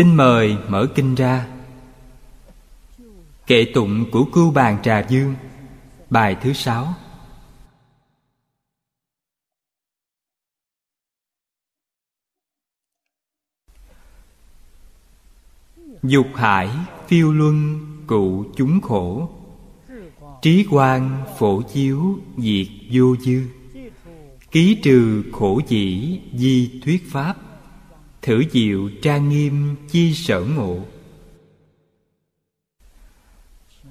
Xin mời mở kinh ra. Kệ tụng của Cưu Bàn Trà Dương, Bài thứ sáu. Dục hải phiêu luân cụ chúng khổ, Trí quang phổ chiếu diệt vô dư. Ký trừ khổ dĩ di thuyết pháp. Thử diệu trang nghiêm chi sở ngộ.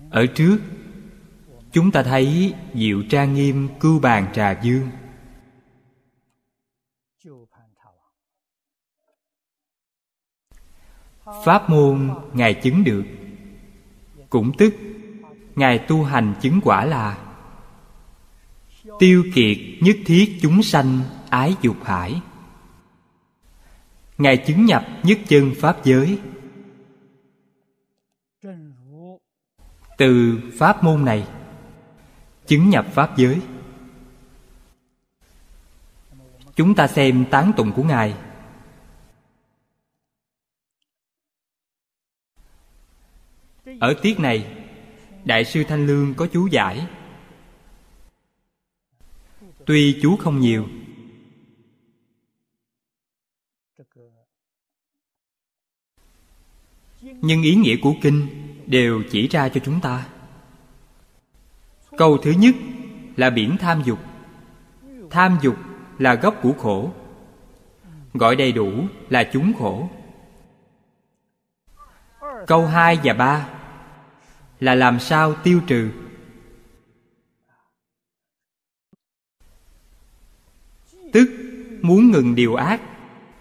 Ở trước, Chúng ta thấy diệu trang nghiêm cưu bàn trà dương. Pháp môn Ngài chứng được. Cũng tức, Ngài tu hành chứng quả là Tiêu kiệt nhất thiết chúng sanh ái dục hải. Ngài chứng nhập nhất chân Pháp giới. Từ Pháp môn này, Chứng nhập Pháp giới. Chúng ta xem tán tụng của Ngài. Ở tiết này, Đại sư Thanh Lương có chú giải. Tuy chú không nhiều Nhưng ý nghĩa của kinh đều chỉ ra cho chúng ta. Câu thứ nhất là biển tham dục. Tham dục là gốc của khổ. Gọi đầy đủ là chúng khổ. Câu hai và ba là làm sao tiêu trừ. Tức muốn ngừng điều ác,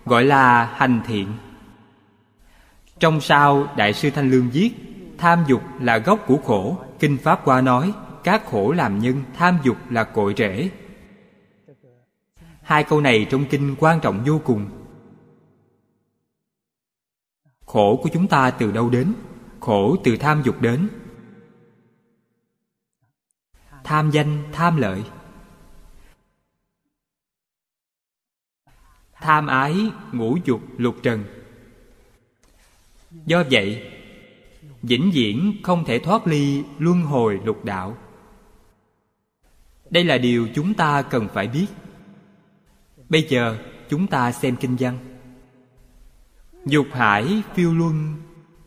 gọi là hành thiện trong sau đại sư thanh lương viết, tham dục là gốc của khổ. Kinh pháp qua nói, các khổ làm nhân, tham dục là cội rễ. Hai câu này trong kinh quan trọng vô cùng. Khổ của chúng ta từ đâu đến? Khổ từ tham dục đến. Tham danh, tham lợi. Tham ái, ngũ dục, lục trần do vậy, vĩnh viễn không thể thoát ly luân hồi lục đạo. Đây là điều chúng ta cần phải biết. Bây giờ, chúng ta xem kinh văn. Dục hải phiêu luân,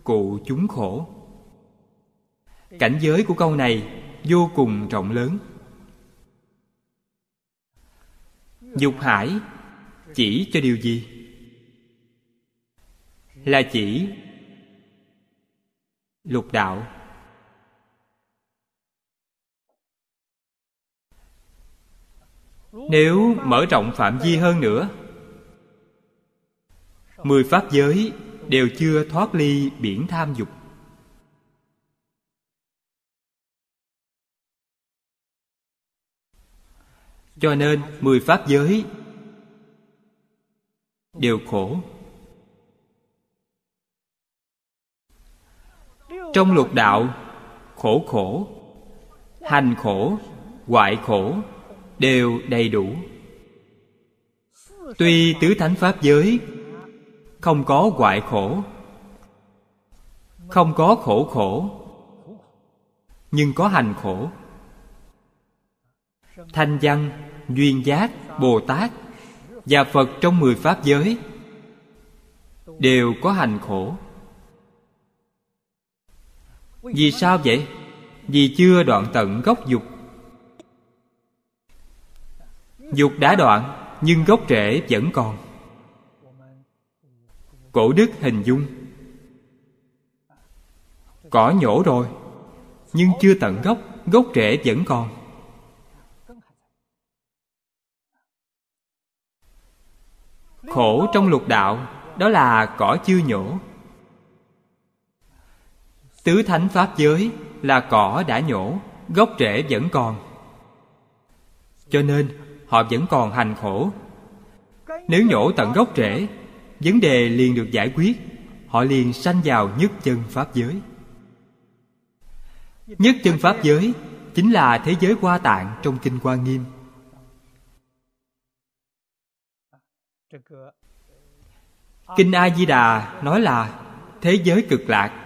cụ chúng khổ. Cảnh giới của câu này vô cùng rộng lớn. Dục hải chỉ cho điều gì? Là chỉ lục đạo. Nếu mở rộng phạm vi hơn nữa, mười pháp giới đều chưa thoát ly biển tham dục. Cho nên mười pháp giới đều khổ. Trong lục đạo, khổ khổ, hành khổ, hoại khổ đều đầy đủ. Tuy tứ thánh pháp giới không có hoại khổ, không có khổ khổ, nhưng có hành khổ. Thanh văn, duyên giác, bồ tát và phật trong mười pháp giới đều có hành khổ vì sao vậy? Vì chưa đoạn tận gốc dục. Dục đã đoạn, nhưng gốc rễ vẫn còn. Cổ đức hình dung. Cỏ nhổ rồi, nhưng chưa tận gốc gốc rễ vẫn còn. Khổ trong lục đạo, đó là cỏ chưa nhổ tứ thánh pháp giới là cỏ đã nhổ, gốc rễ vẫn còn. Cho nên, họ vẫn còn hành khổ. Nếu nhổ tận gốc rễ, vấn đề liền được giải quyết. Họ liền sanh vào nhất chân pháp giới. Nhất chân pháp giới chính là thế giới hoa tạng trong kinh hoa nghiêm. Kinh a di đà nói là thế giới cực lạc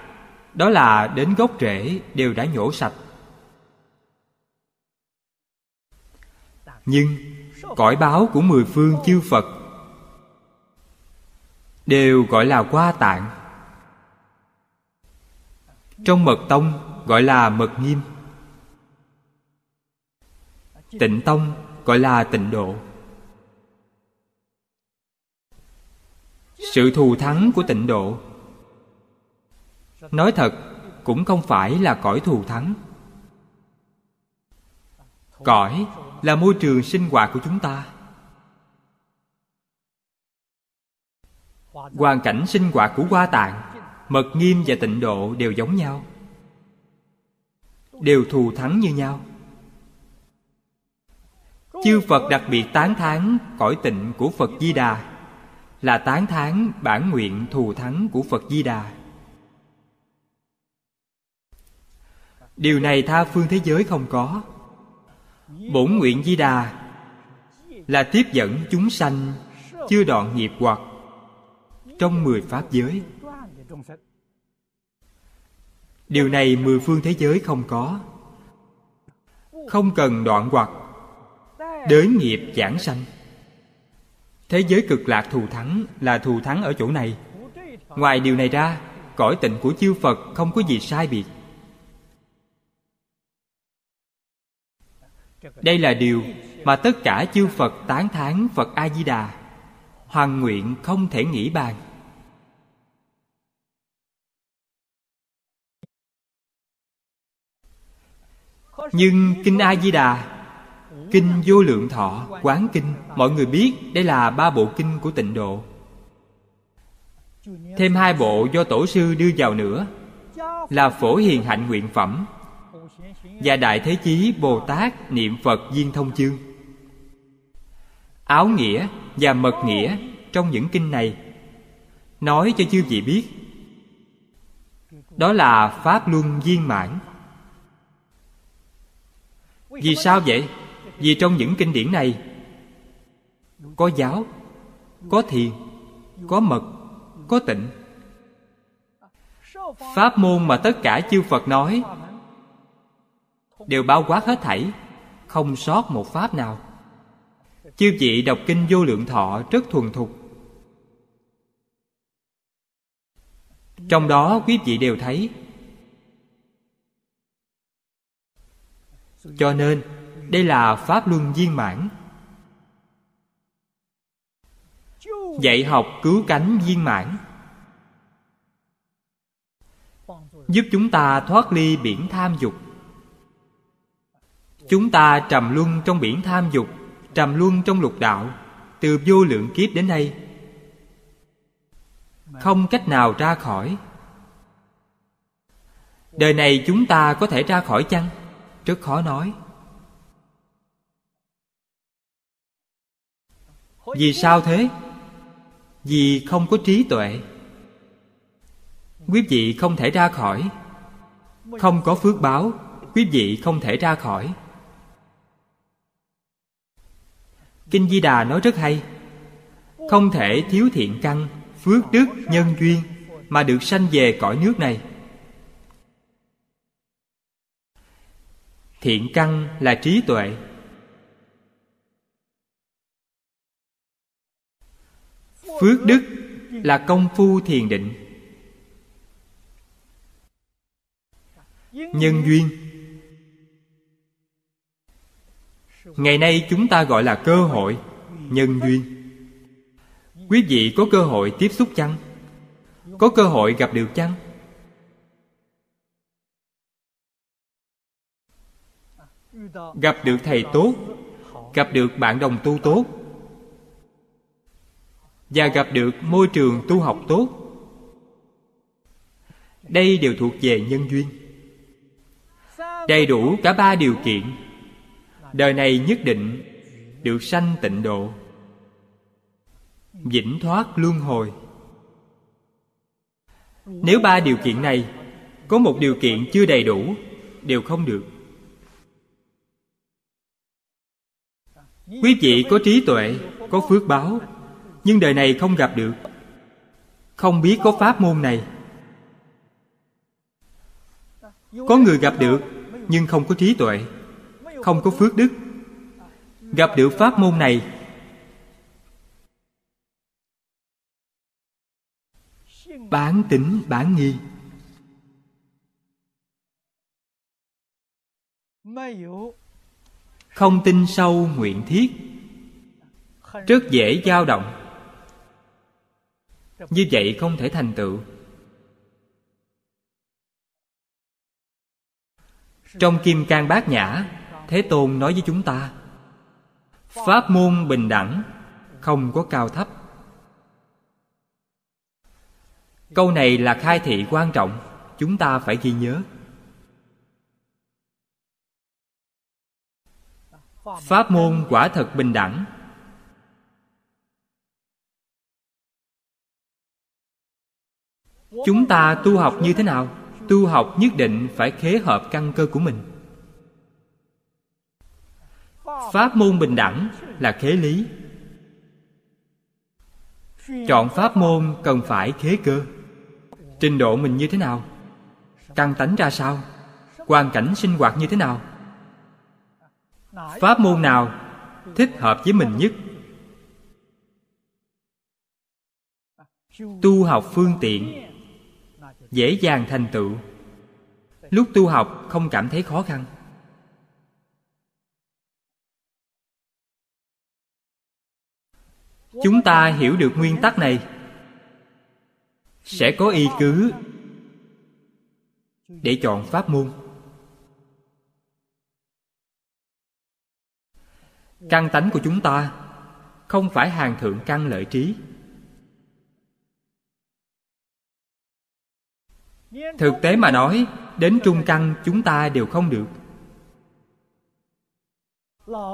đó là đến gốc rễ đều đã nhổ sạch. Nhưng cõi báo của mười phương chư phật đều gọi là qua tạng. Trong mật tông gọi là mật nghiêm. Tịnh tông gọi là tịnh độ. Sự thù thắng của tịnh độ nói thật, cũng không phải là cõi thù thắng. Cõi là môi trường sinh hoạt của chúng ta. Hoàn cảnh sinh hoạt của hoa tạng, mật nghiêm và tịnh độ đều giống nhau. Đều thù thắng như nhau. Chư phật đặc biệt tán thán cõi tịnh của phật di đà là tán thán bản nguyện thù thắng của phật di đà. Điều này tha phương thế giới không có. Bổn nguyện di đà là tiếp dẫn chúng sanh chưa đoạn nghiệp hoặc trong mười pháp giới. Điều này mười phương thế giới không có. Không cần đoạn hoặc đới nghiệp giảng sanh. Thế giới cực lạc thù thắng là thù thắng ở chỗ này. Ngoài điều này ra, cõi tịnh của chư phật không có gì sai biệt. Đây là điều mà tất cả chư phật tán thán phật a di đà hoàn nguyện không thể nghĩ bàn. Nhưng kinh a di đà kinh vô lượng thọ, quán kinh, mọi người biết đây là ba bộ kinh của tịnh độ. Thêm hai bộ do tổ sư đưa vào nữa, là phổ hiền hạnh nguyện phẩm và đại thế chí, bồ tát, niệm phật, viên thông chương. Áo nghĩa và mật nghĩa trong những kinh này. Nói cho chư vị biết, đó là pháp luân viên mãn. Vì sao vậy? Vì trong những kinh điển này, có giáo, có thiền, có mật, có tịnh. Pháp môn mà tất cả chư phật nói đều bao quát hết thảy, không sót một pháp nào. Chư vị đọc kinh vô lượng thọ rất thuần thục. Trong đó quý vị đều thấy, cho nên đây là pháp luân viên mãn. Dạy học cứu cánh viên mãn. Giúp chúng ta thoát ly biển tham dục chúng ta trầm luân trong biển tham dục, trầm luân trong lục đạo, từ vô lượng kiếp đến nay. Không cách nào ra khỏi. Đời này chúng ta có thể ra khỏi chăng? Rất khó nói. Vì sao thế? Vì không có trí tuệ. Quý vị không thể ra khỏi. Không có phước báo, quý vị không thể ra khỏi. Kinh di đà nói rất hay. Không thể thiếu thiện căn, phước đức, nhân duyên mà được sanh về cõi nước này. Thiện căn là trí tuệ. Phước đức là công phu thiền định. Nhân duyên ngày nay chúng ta gọi là cơ hội, nhân duyên. Quý vị có cơ hội tiếp xúc chăng? Có cơ hội gặp được chăng? Gặp được thầy tốt, gặp được bạn đồng tu tốt, và gặp được môi trường tu học tốt. Đây đều thuộc về nhân duyên. Đầy đủ cả ba điều kiện đời này nhất định được sanh tịnh độ. Vĩnh thoát luân hồi. Nếu ba điều kiện này, có một điều kiện chưa đầy đủ, đều không được. Quý vị có trí tuệ, có phước báo, nhưng đời này không gặp được. Không biết có pháp môn này. Có người gặp được, nhưng không có trí tuệ không có phước đức. Gặp được pháp môn này, bán tính, bán nghi. Không tin sâu nguyện thiết, rất dễ dao động. Như vậy không thể thành tựu. Trong kim cang bát nhã thế tôn nói với chúng ta, pháp môn bình đẳng, không có cao thấp. Câu này là khai thị quan trọng, chúng ta phải ghi nhớ. Pháp môn quả thật bình đẳng. Chúng ta tu học như thế nào? Tu học nhất định phải khế hợp căn cơ của mình pháp môn bình đẳng là khế lý. Chọn pháp môn cần phải khế cơ. Trình độ mình như thế nào? Căn tánh ra sao? Hoàn cảnh sinh hoạt như thế nào? Pháp môn nào thích hợp với mình nhất? Tu học phương tiện. Dễ dàng thành tựu. Lúc tu học không cảm thấy khó khăn. Chúng ta hiểu được nguyên tắc này. Sẽ có y cứ để chọn pháp môn. Căn tánh của chúng ta không phải hàng thượng căn lợi trí. Thực tế mà nói, đến trung căn chúng ta đều không được.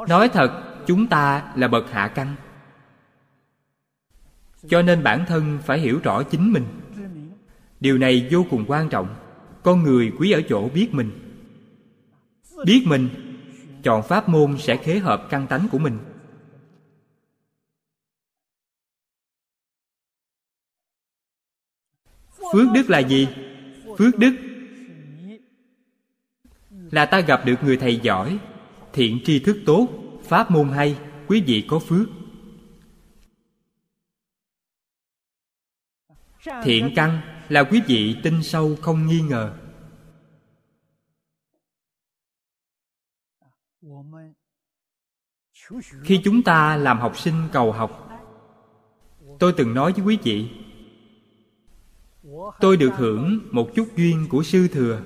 Nói thật, chúng ta là bậc hạ căn cho nên bản thân phải hiểu rõ chính mình. Điều này vô cùng quan trọng. Con người quý ở chỗ biết mình. Biết mình, chọn pháp môn sẽ khế hợp căn tánh của mình. Phước đức là gì? Phước đức là ta gặp được người thầy giỏi, thiện tri thức tốt, pháp môn hay, quý vị có phước. Thiện căn là quý vị tin sâu không nghi ngờ. Khi chúng ta làm học sinh cầu học, tôi từng nói với quý vị, tôi được hưởng một chút duyên của sư thừa.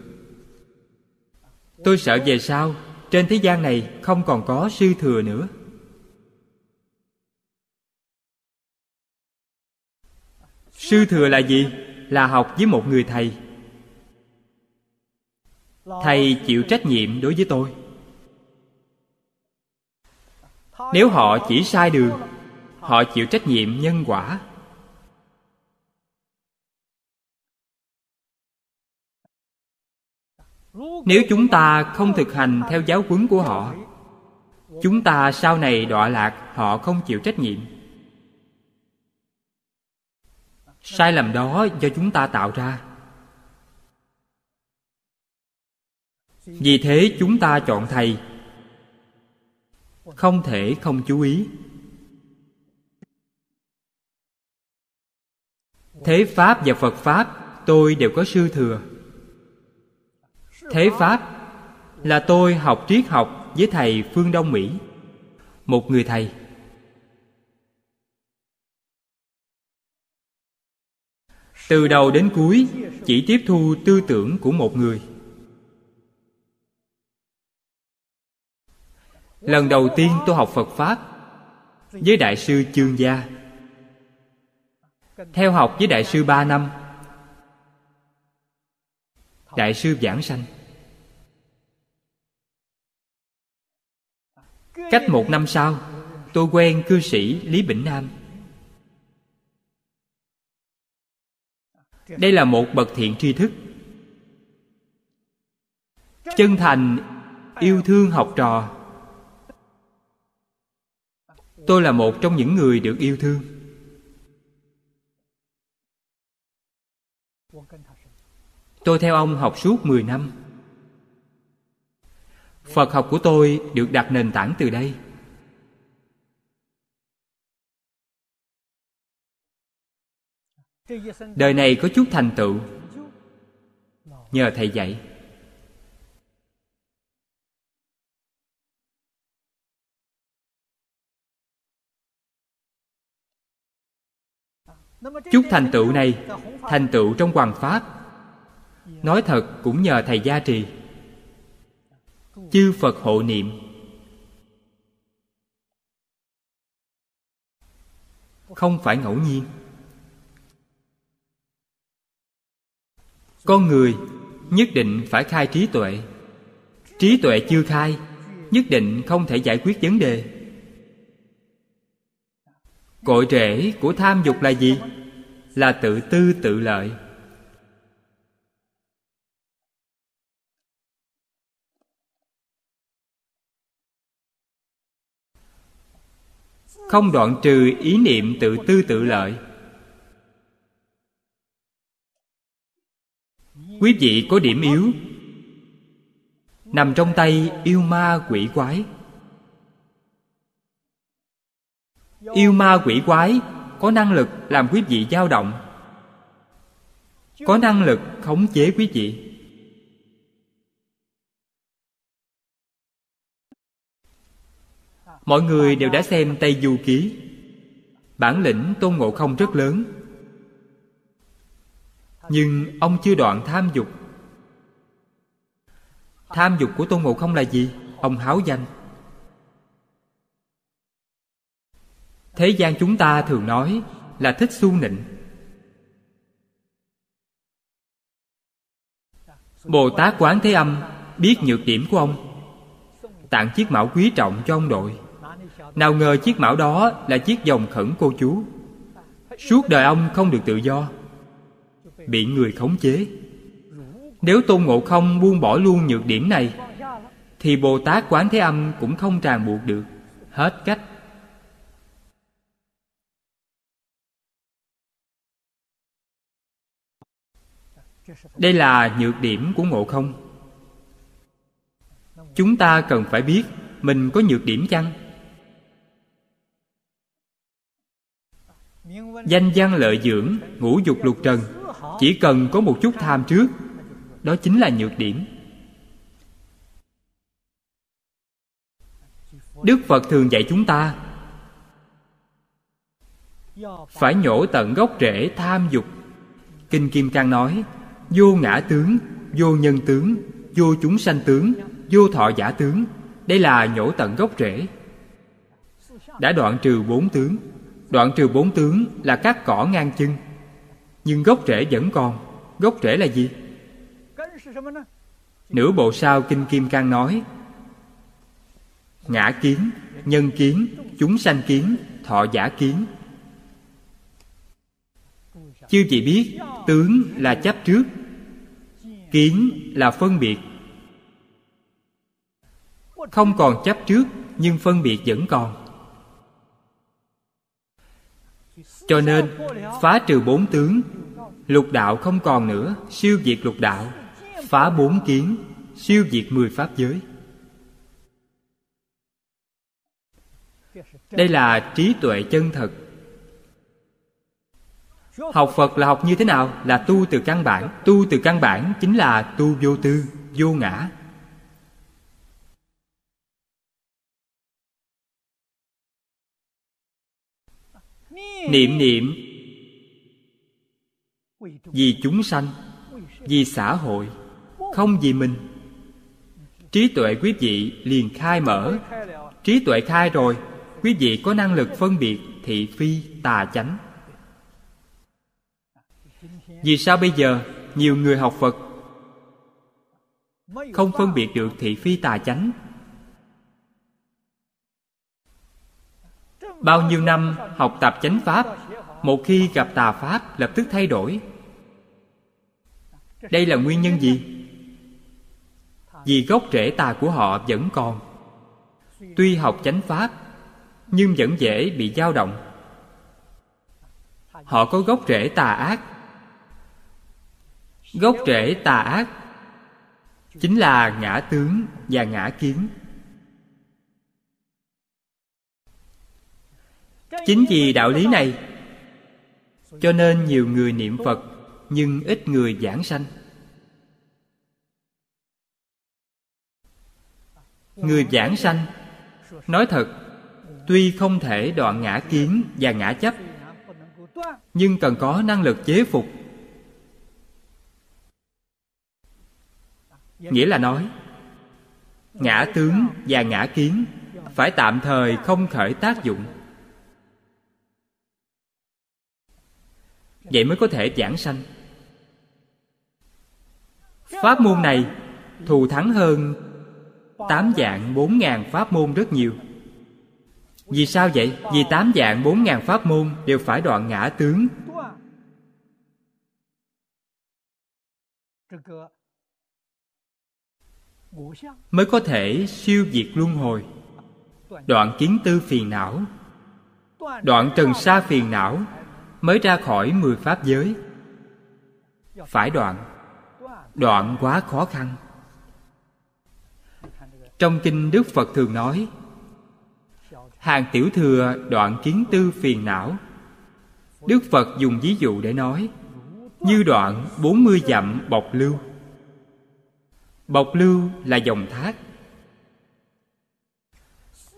Tôi sợ về sau, trên thế gian này không còn có sư thừa nữa. Sư thừa là gì? Là học với một người thầy. Thầy chịu trách nhiệm đối với tôi. Nếu họ chỉ sai đường, họ chịu trách nhiệm nhân quả. Nếu chúng ta không thực hành theo giáo huấn của họ, chúng ta sau này đọa lạc, họ không chịu trách nhiệm. Sai lầm đó do chúng ta tạo ra. Vì thế chúng ta chọn thầy. Không thể không chú ý. Thế pháp và phật pháp, tôi đều có sư thừa. Thế pháp là tôi học triết học với thầy phương đông mỹ. Một người thầy. Từ đầu đến cuối, chỉ tiếp thu tư tưởng của một người. Lần đầu tiên tôi học phật pháp với đại sư chương gia. Theo học với đại sư ba năm, đại sư giảng sanh. Cách một năm sau, tôi quen cư sĩ lý bỉnh nam. Đây là một bậc thiện tri thức. Chân thành, yêu thương học trò. Tôi là một trong những người được yêu thương. Tôi theo ông học suốt 10 năm. Phật học của tôi được đặt nền tảng từ đây. Đời này có chút thành tựu. Nhờ thầy dạy. Chút thành tựu này, thành tựu trong hoàng pháp. Nói thật cũng nhờ thầy gia trì. Chư phật hộ niệm. Không phải ngẫu nhiên. Con người nhất định phải khai trí tuệ. Trí tuệ chưa khai, nhất định không thể giải quyết vấn đề. Cội rễ của tham dục là gì? Là tự tư tự lợi. Không đoạn trừ ý niệm tự tư tự lợi. Quý vị có điểm yếu. Nằm trong tay yêu ma quỷ quái. Yêu ma quỷ quái có năng lực làm quý vị dao động. Có năng lực khống chế quý vị. Mọi người đều đã xem tây du ký. Bản lĩnh tôn ngộ không rất lớn nhưng ông chưa đoạn tham dục. Tham dục của tôn ngộ không là gì? Ông háo danh. Thế gian chúng ta thường nói là thích su nịnh. Bồ tát quán thế âm biết nhược điểm của ông. Tặng chiếc mão quý trọng cho ông đội. Nào ngờ chiếc mão đó là chiếc dòng khẩn cô chú. Suốt đời ông không được tự do bị người khống chế. Nếu tôn ngộ không buông bỏ luôn nhược điểm này, thì bồ tát quán thế âm cũng không ràng buộc được. Hết cách. Đây là nhược điểm của ngộ không. Chúng ta cần phải biết mình có nhược điểm chăng? Danh văn lợi dưỡng, ngũ dục lục trần chỉ cần có một chút tham trước, đó chính là nhược điểm. Đức phật thường dạy chúng ta, phải nhổ tận gốc rễ tham dục. Kinh kim cang nói, vô ngã tướng, vô nhân tướng, vô chúng sanh tướng, vô thọ giả tướng. Đây là nhổ tận gốc rễ. Đã đoạn trừ bốn tướng. Đoạn trừ bốn tướng là các cỏ ngang chân nhưng gốc rễ vẫn còn. Gốc rễ là gì? Nửa bộ sau kinh kim cang nói, ngã kiến, nhân kiến, chúng sanh kiến, thọ giả kiến. Chư vị biết, tướng là chấp trước, kiến là phân biệt. Không còn chấp trước, nhưng phân biệt vẫn còn. Cho nên, phá trừ bốn tướng, lục đạo không còn nữa, siêu diệt lục đạo, phá bốn kiến, siêu diệt mười pháp giới. Đây là trí tuệ chân thật. Học phật là học như thế nào? Là tu từ căn bản. Tu từ căn bản chính là tu vô tư, vô ngã. Niệm niệm. Vì chúng sanh, vì xã hội, không vì mình. Trí tuệ quý vị liền khai mở. Trí tuệ khai rồi, quý vị có năng lực phân biệt thị phi, tà chánh. Vì sao bây giờ nhiều người học phật không phân biệt được thị phi, tà chánh? Bao nhiêu năm học tập chánh pháp, một khi gặp tà pháp lập tức thay đổi. Đây là nguyên nhân gì? Vì gốc rễ tà của họ vẫn còn. Tuy học chánh pháp, nhưng vẫn dễ bị dao động. Họ có gốc rễ tà ác. Gốc rễ tà ác chính là ngã tướng và ngã kiến. Chính vì đạo lý này, cho nên nhiều người niệm phật, nhưng ít người giảng sanh. Người giảng sanh, nói thật, tuy không thể đoạn ngã kiến và ngã chấp, nhưng cần có năng lực chế phục. Nghĩa là nói, ngã tướng và ngã kiến phải tạm thời không khởi tác dụng. Vậy mới có thể giảng sanh. Pháp môn này thù thắng hơn tám dạng bốn ngàn pháp môn rất nhiều. Vì sao vậy? Vì tám dạng bốn ngàn pháp môn đều phải đoạn ngã tướng. Mới có thể siêu diệt luân hồi. Đoạn kiến tư phiền não. Đoạn trần sa phiền não mới ra khỏi mười pháp giới. Phải đoạn. Đoạn quá khó khăn. Trong kinh đức phật thường nói, hàng tiểu thừa đoạn kiến tư phiền não. Đức phật dùng ví dụ để nói, như đoạn bốn mươi dặm bọc lưu. Bọc lưu là dòng thác.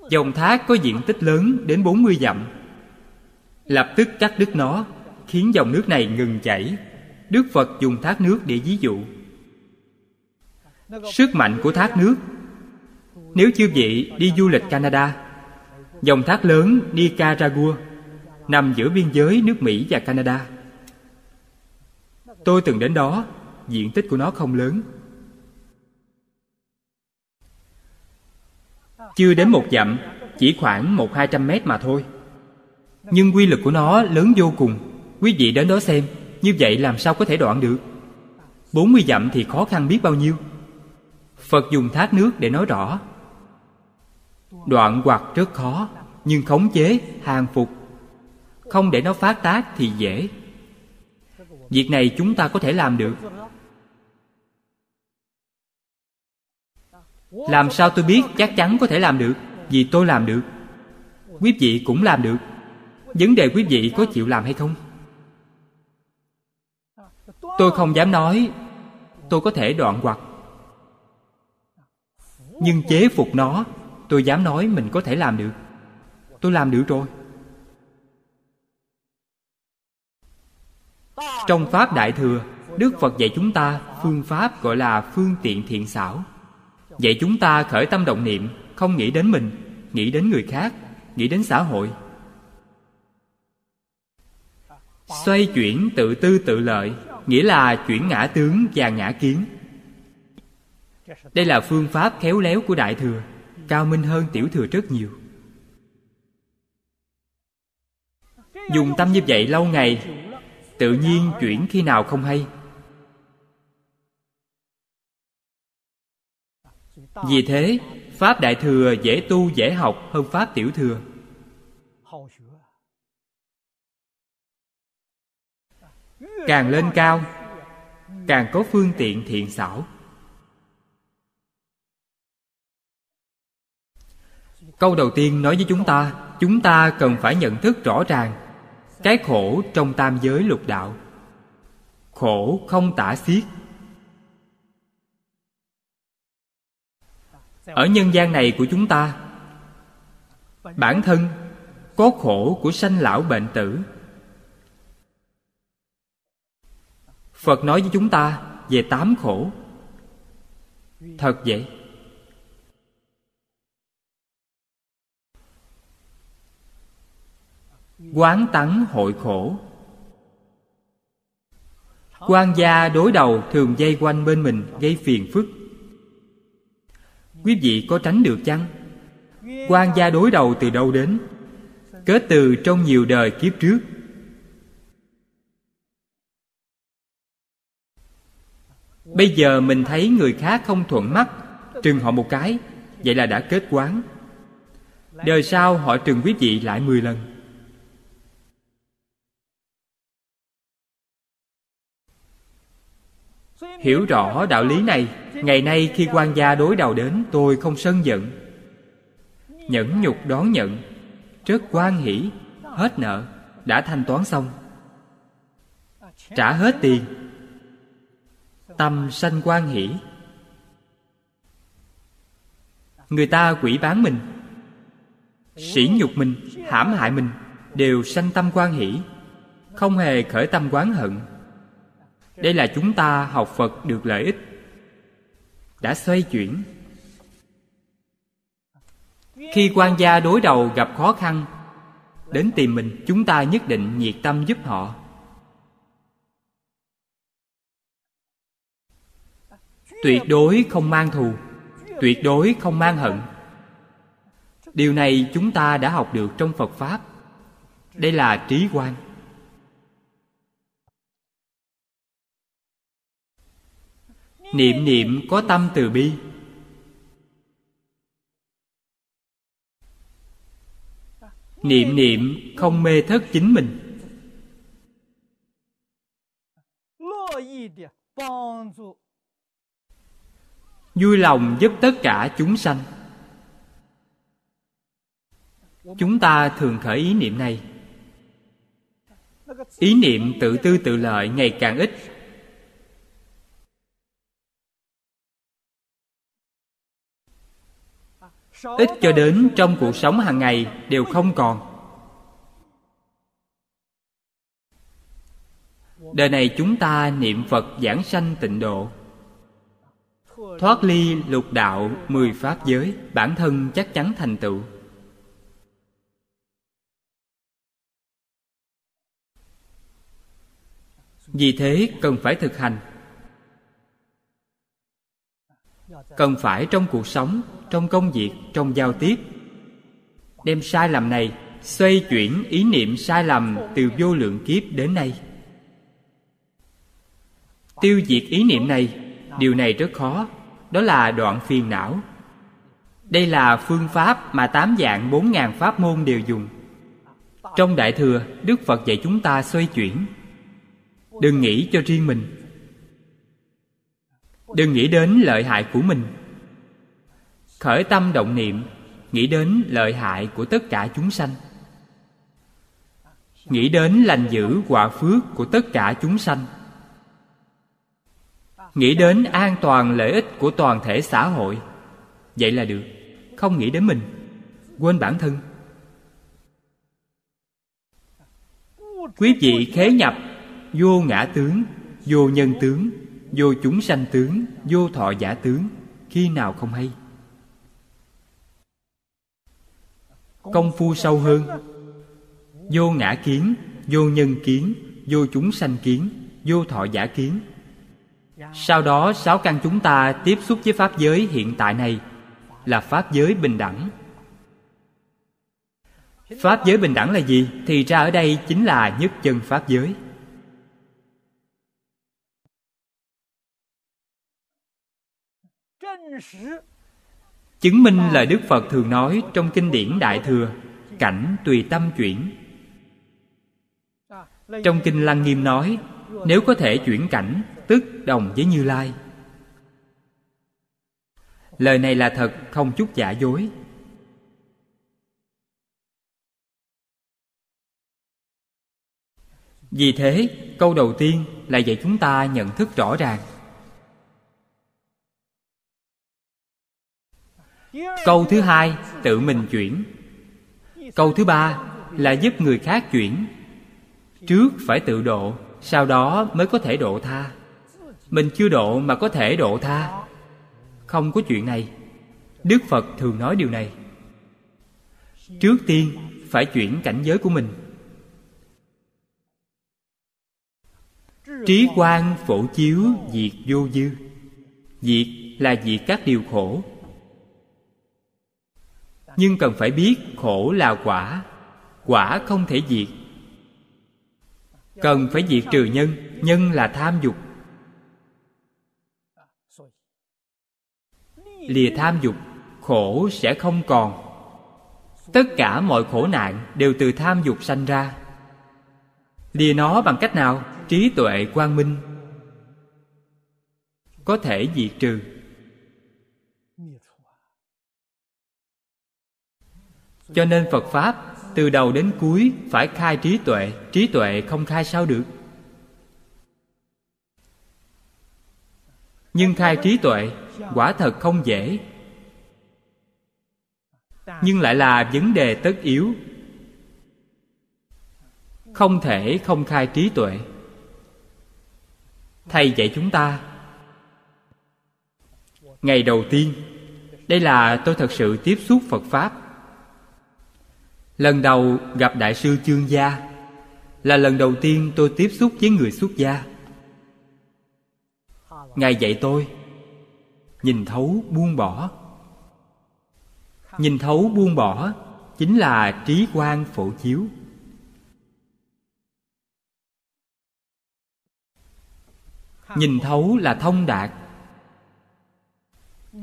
Dòng thác có diện tích lớn đến bốn mươi dặm lập tức cắt đứt nó, khiến dòng nước này ngừng chảy. Đức phật dùng thác nước để ví dụ. Sức mạnh của thác nước. Nếu chư vị đi du lịch canada, dòng thác lớn nicaragua nằm giữa biên giới nước mỹ và canada. Tôi từng đến đó, diện tích của nó không lớn. Chưa đến một dặm, chỉ khoảng một hai trăm mét mà thôi nhưng quy lực của nó lớn vô cùng. Quý vị đến đó xem, như vậy làm sao có thể đoạn được? Bốn mươi dặm thì khó khăn biết bao nhiêu? Phật dùng thác nước để nói rõ. Đoạn hoặc rất khó, nhưng khống chế, hàng phục. Không để nó phát tác thì dễ. Việc này chúng ta có thể làm được. Làm sao tôi biết chắc chắn có thể làm được? Vì tôi làm được. Quý vị cũng làm được vấn đề quý vị có chịu làm hay không? Tôi không dám nói. Tôi có thể đoạn hoặc. Nhưng chế phục nó, tôi dám nói mình có thể làm được. Tôi làm được rồi. Trong pháp đại thừa, đức phật dạy chúng ta phương pháp gọi là phương tiện thiện xảo. Dạy chúng ta khởi tâm động niệm, không nghĩ đến mình, nghĩ đến người khác, nghĩ đến xã hội xoay chuyển tự tư tự lợi, nghĩa là chuyển ngã tướng và ngã kiến. Đây là phương pháp khéo léo của đại thừa, cao minh hơn tiểu thừa rất nhiều. Dùng tâm như vậy lâu ngày, tự nhiên chuyển khi nào không hay. Vì thế, pháp đại thừa dễ tu dễ học hơn pháp tiểu thừa. Càng lên cao, càng có phương tiện thiện xảo. Câu đầu tiên nói với chúng ta chúng ta cần phải nhận thức rõ ràng cái khổ trong tam giới lục đạo. Khổ không tả xiết. Ở nhân gian này của chúng ta, bản thân có khổ của sanh lão bệnh tử. Phật nói với chúng ta về tám khổ. Thật vậy? Quán tắng hội khổ. Quan gia đối đầu thường dây quanh bên mình gây phiền phức. Quý vị có tránh được chăng? Quan gia đối đầu từ đâu đến? Kết từ trong nhiều đời kiếp trước. Bây giờ mình thấy người khác không thuận mắt, trừng họ một cái, vậy là đã kết quán. Đời sau họ trừng quý vị lại 10 lần. Hiểu rõ đạo lý này, ngày nay khi quan gia đối đầu đến, tôi không sân giận. Nhẫn nhục đón nhận rất quan hỷ, hết nợ, đã thanh toán xong. Trả hết tiền tâm sanh quan hỷ. Người ta quỷ bán mình, sỉ nhục mình, hãm hại mình đều sanh tâm quan hỷ, không hề khởi tâm quán hận. Đây là chúng ta học phật được lợi ích. Đã xoay chuyển. Khi quan gia đối đầu gặp khó khăn, đến tìm mình, chúng ta nhất định nhiệt tâm giúp họ. Tuyệt đối không mang thù, tuyệt đối không mang hận. Điều này chúng ta đã học được trong phật pháp. Đây là trí quan. Niệm niệm có tâm từ bi. Niệm niệm không mê thất chính mình vui lòng giúp tất cả chúng sanh. Chúng ta thường khởi ý niệm này. Ý niệm tự tư tự lợi ngày càng ít. Ít cho đến trong cuộc sống hàng ngày đều không còn. Đời này chúng ta niệm phật giảng sanh tịnh độ thoát ly lục đạo, mười pháp giới, bản thân chắc chắn thành tựu. Vì thế cần phải thực hành. Cần phải trong cuộc sống, trong công việc, trong giao tiếp. Đem sai lầm này xoay chuyển ý niệm sai lầm từ vô lượng kiếp đến nay. Tiêu diệt ý niệm này điều này rất khó. Đó là đoạn phiền não. Đây là phương pháp mà tám dạng bốn ngàn pháp môn đều dùng. Trong đại thừa, đức phật dạy chúng ta xoay chuyển. Đừng nghĩ cho riêng mình. Đừng nghĩ đến lợi hại của mình. Khởi tâm động niệm, nghĩ đến lợi hại của tất cả chúng sanh. Nghĩ đến lành dữ quả phước của tất cả chúng sanh nghĩ đến an toàn lợi ích của toàn thể xã hội. Vậy là được, không nghĩ đến mình. Quên bản thân. Quý vị khế nhập, vô ngã tướng, vô nhân tướng, vô chúng sanh tướng, vô thọ giả tướng, khi nào không hay? Công phu sâu hơn. Vô ngã kiến, vô nhân kiến, vô chúng sanh kiến, vô thọ giả kiến sau đó, sáu căn chúng ta tiếp xúc với pháp giới hiện tại này, là pháp giới bình đẳng. Pháp giới bình đẳng là gì? Thì ra ở đây chính là nhất chân pháp giới. Chứng minh lời đức phật thường nói trong kinh điển đại thừa, cảnh tùy tâm chuyển. Trong kinh lăng nghiêm nói, nếu có thể chuyển cảnh tức đồng với như lai. Lời này là thật, không chút giả dối. Vì thế, câu đầu tiên là dạy chúng ta nhận thức rõ ràng. Câu thứ hai, tự mình chuyển. Câu thứ ba là giúp người khác chuyển. Trước phải tự độ, sau đó mới có thể độ tha mình chưa độ mà có thể độ tha. Không có chuyện này. Đức phật thường nói điều này. Trước tiên, phải chuyển cảnh giới của mình. Trí quan phổ chiếu diệt vô dư. Diệt là diệt các điều khổ. Nhưng cần phải biết khổ là quả. Quả không thể diệt. Cần phải diệt trừ nhân. Nhân là tham dục. Lìa tham dục, khổ sẽ không còn. Tất cả mọi khổ nạn đều từ tham dục sanh ra. Lìa nó bằng cách nào? Trí tuệ quang minh. Có thể diệt trừ. Cho nên phật pháp từ đầu đến cuối phải khai trí tuệ trí tuệ không khai sao được. Nhưng khai trí tuệ quả thật không dễ. Nhưng lại là vấn đề tất yếu. Không thể không khai trí tuệ. Thầy dạy chúng ta. Ngày đầu tiên, đây là tôi thật sự tiếp xúc phật pháp. Lần đầu gặp đại sư chương gia là lần đầu tiên tôi tiếp xúc với người xuất gia. Ngài dạy tôi nhìn thấu buông bỏ. Nhìn thấu buông bỏ chính là trí quan phổ chiếu. Nhìn thấu là thông đạt.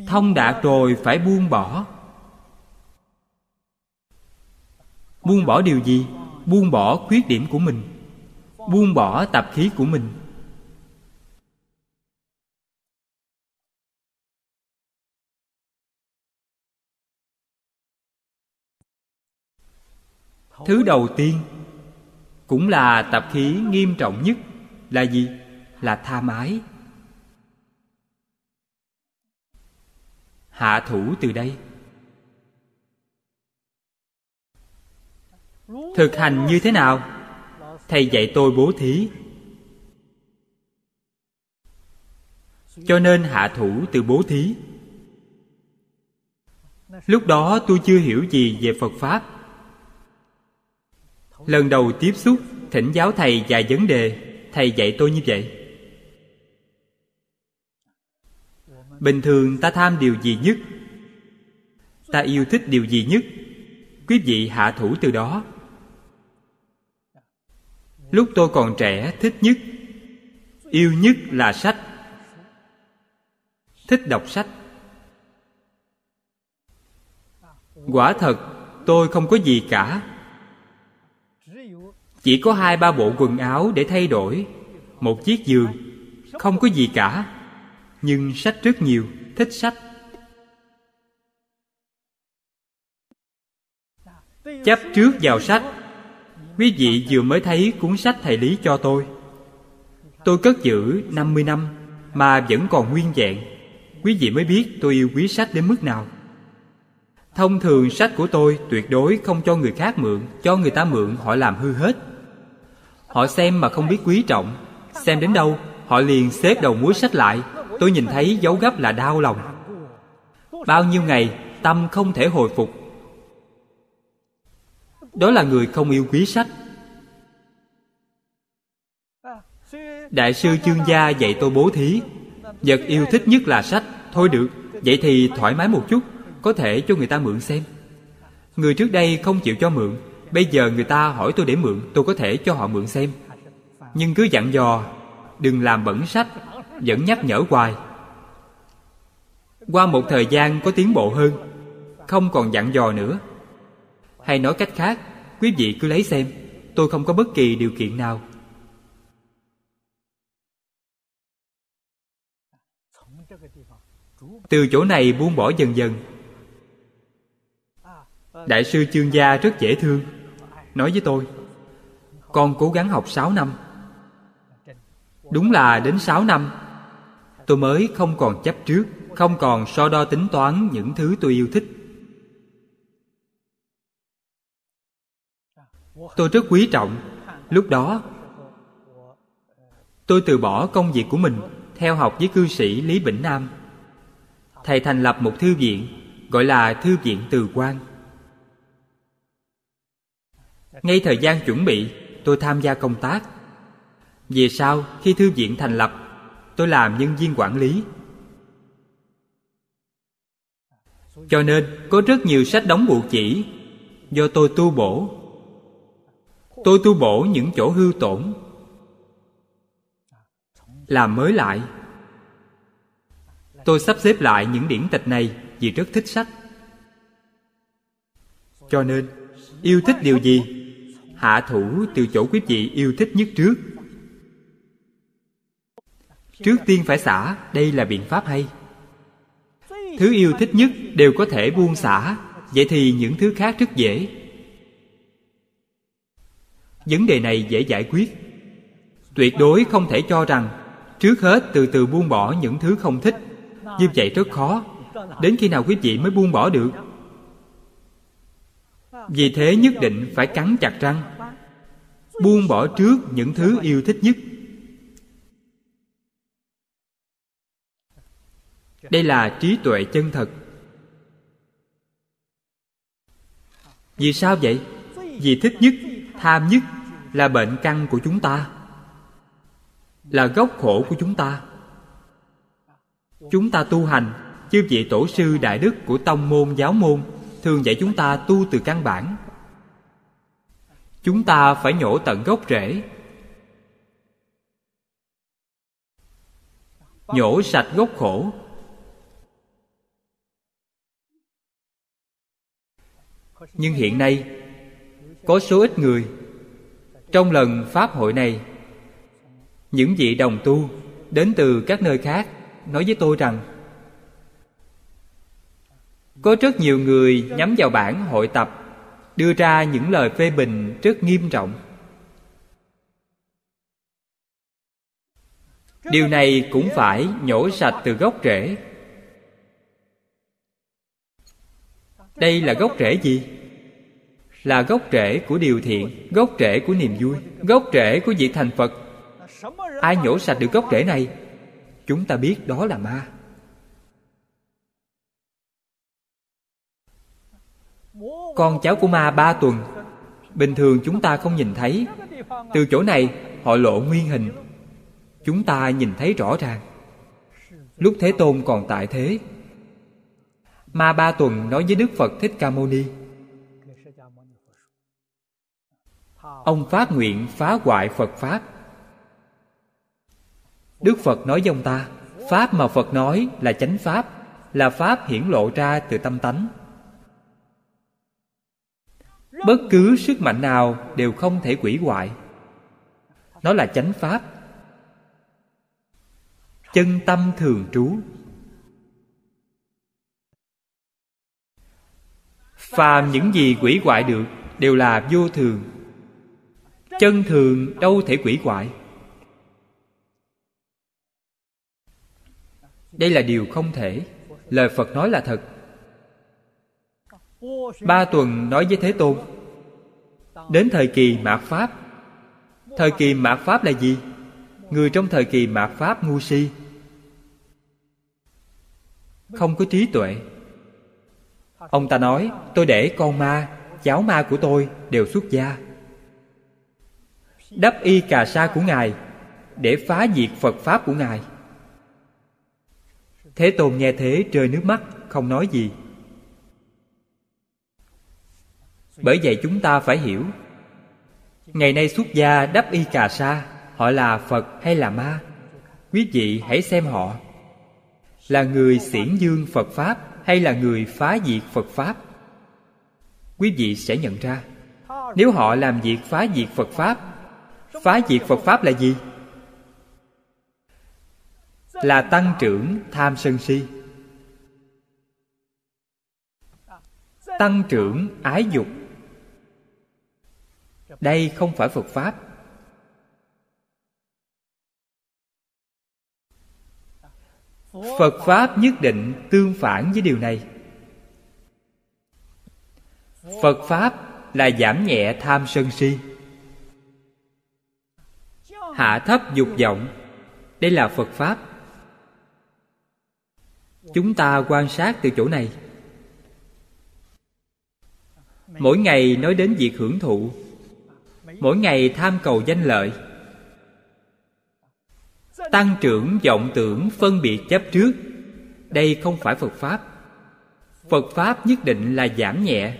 Thông đạt rồi phải buông bỏ. Buông bỏ điều gì? Buông bỏ khuyết điểm của mình. Buông bỏ tập khí của mình. Thứ đầu tiên, cũng là tập khí nghiêm trọng nhất, là gì? Là tha ái hạ thủ từ đây. Thực hành như thế nào? Thầy dạy tôi bố thí. Cho nên hạ thủ từ bố thí. Lúc đó tôi chưa hiểu gì về phật pháp lần đầu tiếp xúc, thỉnh giáo thầy vài vấn đề. Thầy dạy tôi như vậy. Bình thường ta tham điều gì nhất? Ta yêu thích điều gì nhất? Quý vị hạ thủ từ đó. Lúc tôi còn trẻ, thích nhất, yêu nhất là sách. Thích đọc sách. Quả thật, tôi không có gì cả chỉ có hai ba bộ quần áo để thay đổi. Một chiếc giường, không có gì cả, nhưng sách rất nhiều, thích sách. Chấp trước vào sách. Quý vị vừa mới thấy cuốn sách thầy lý cho tôi. Tôi cất giữ 50 năm, mà vẫn còn nguyên vẹn. Quý vị mới biết tôi yêu quý sách đến mức nào. Thông thường sách của tôi tuyệt đối không cho người khác mượn, cho người ta mượn họ làm hư hết họ xem mà không biết quý trọng. Xem đến đâu, họ liền xếp đầu muối sách lại. Tôi nhìn thấy dấu gấp là đau lòng. Bao nhiêu ngày, tâm không thể hồi phục. Đó là người không yêu quý sách. Đại sư chương gia dạy tôi bố thí. Vật yêu thích nhất là sách. Thôi được, vậy thì thoải mái một chút, có thể cho người ta mượn xem. Người trước đây không chịu cho mượn bây giờ người ta hỏi tôi để mượn, tôi có thể cho họ mượn xem. Nhưng cứ dặn dò, đừng làm bẩn sách, vẫn nhắc nhở hoài. Qua một thời gian có tiến bộ hơn, không còn dặn dò nữa. Hay nói cách khác, quý vị cứ lấy xem, tôi không có bất kỳ điều kiện nào. Từ chỗ này buông bỏ dần dần. Đại sư chương gia rất dễ thương nói với tôi, con cố gắng học 6 năm. Đúng là đến 6 năm, tôi mới không còn chấp trước, không còn so đo tính toán những thứ tôi yêu thích. Tôi rất quý trọng. Lúc đó, tôi từ bỏ công việc của mình theo học với cư sĩ lý bỉnh nam. Thầy thành lập một thư viện, gọi là thư viện từ quan ngay thời gian chuẩn bị, tôi tham gia công tác. Về sau khi thư viện thành lập, tôi làm nhân viên quản lý? Cho nên, có rất nhiều sách đóng bộ chỉ do tôi tu bổ. Tôi tu bổ những chỗ hư tổn. Làm mới lại. Tôi sắp xếp lại những điển tịch này vì rất thích sách. Cho nên, yêu thích điều gì hạ thủ từ chỗ quý vị yêu thích nhất trước. Trước tiên phải xả, đây là biện pháp hay. Thứ yêu thích nhất đều có thể buông xả, vậy thì những thứ khác rất dễ. Vấn đề này dễ giải quyết. Tuyệt đối không thể cho rằng, trước hết từ từ buông bỏ những thứ không thích. Như vậy rất khó. Đến khi nào quý vị mới buông bỏ được? Vì thế nhất định phải cắn chặt răng buông bỏ trước những thứ yêu thích nhất. Đây là trí tuệ chân thật. Vì sao vậy? Vì thích nhất, tham nhất là bệnh căn của chúng ta, là gốc khổ của chúng ta. Chúng ta tu hành, chư vị tổ sư đại đức của tông môn giáo môn thường dạy chúng ta tu từ căn bản chúng ta phải nhổ tận gốc rễ. Nhổ sạch gốc khổ. Nhưng hiện nay, có số ít người, trong lần pháp hội này, những vị đồng tu đến từ các nơi khác, nói với tôi rằng, có rất nhiều người nhắm vào bản hội tập đưa ra những lời phê bình rất nghiêm trọng. Điều này cũng phải nhổ sạch từ gốc rễ. Đây là gốc rễ gì? Là gốc rễ của điều thiện, gốc rễ của niềm vui, gốc rễ của việc thành phật. Ai nhổ sạch được gốc rễ này? Chúng ta biết đó là ma. Con cháu của ma ba tuần. Bình thường chúng ta không nhìn thấy. Từ chỗ này, họ lộ nguyên hình. Chúng ta nhìn thấy rõ ràng. Lúc thế tôn còn tại thế, ma ba tuần nói với đức phật thích ca mâu ni, ông phát nguyện phá hoại phật pháp. Đức phật nói với ông ta, pháp mà phật nói là chánh pháp, là pháp hiển lộ ra từ tâm tánh bất cứ sức mạnh nào đều không thể quỷ hoại. Nó là chánh pháp. Chân tâm thường trú. Phàm những gì quỷ hoại được đều là vô thường. Chân thường đâu thể quỷ hoại. Đây là điều không thể. Lời phật nói là thật. Ba tuần nói với thế tôn đến thời kỳ mạt pháp. Thời kỳ mạt pháp là gì? Người trong thời kỳ mạt pháp ngu si. Không có trí tuệ. Ông ta nói, tôi để con ma, cháu ma của tôi đều xuất gia. Đắp y cà sa của ngài để phá diệt phật pháp của ngài. Thế tôn nghe thế rơi nước mắt, không nói gì. Bởi vậy chúng ta phải hiểu. Ngày nay xuất gia đắp y cà sa, họ là phật hay là ma? Quý vị hãy xem họ. Là người xiển dương phật pháp hay là người phá diệt phật pháp? Quý vị sẽ nhận ra. Nếu họ làm việc phá diệt phật pháp, phá diệt phật pháp là gì? Là tăng trưởng tham sân si. Tăng trưởng ái dục đây không phải phật pháp. Phật pháp nhất định tương phản với điều này. Phật pháp là giảm nhẹ tham sân si. Hạ thấp dục vọng. Đây là phật pháp. Chúng ta quan sát từ chỗ này. Mỗi ngày nói đến việc hưởng thụ mỗi ngày tham cầu danh lợi. Tăng trưởng vọng tưởng phân biệt chấp trước. Đây không phải phật pháp. Phật pháp nhất định là giảm nhẹ,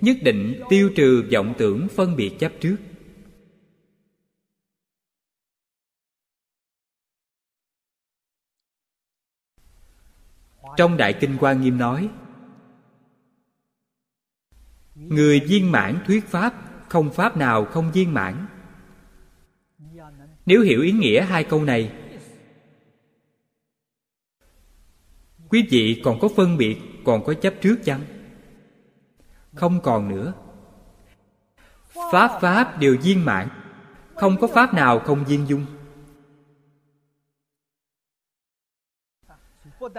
nhất định tiêu trừ vọng tưởng phân biệt chấp trước. Trong đại kinh hoa nghiêm nói, người viên mãn thuyết pháp không pháp nào không viên mãn. Nếu hiểu ý nghĩa hai câu này, quý vị còn có phân biệt, còn có chấp trước chăng? Không còn nữa. Pháp pháp đều viên mãn, không có pháp nào không viên dung.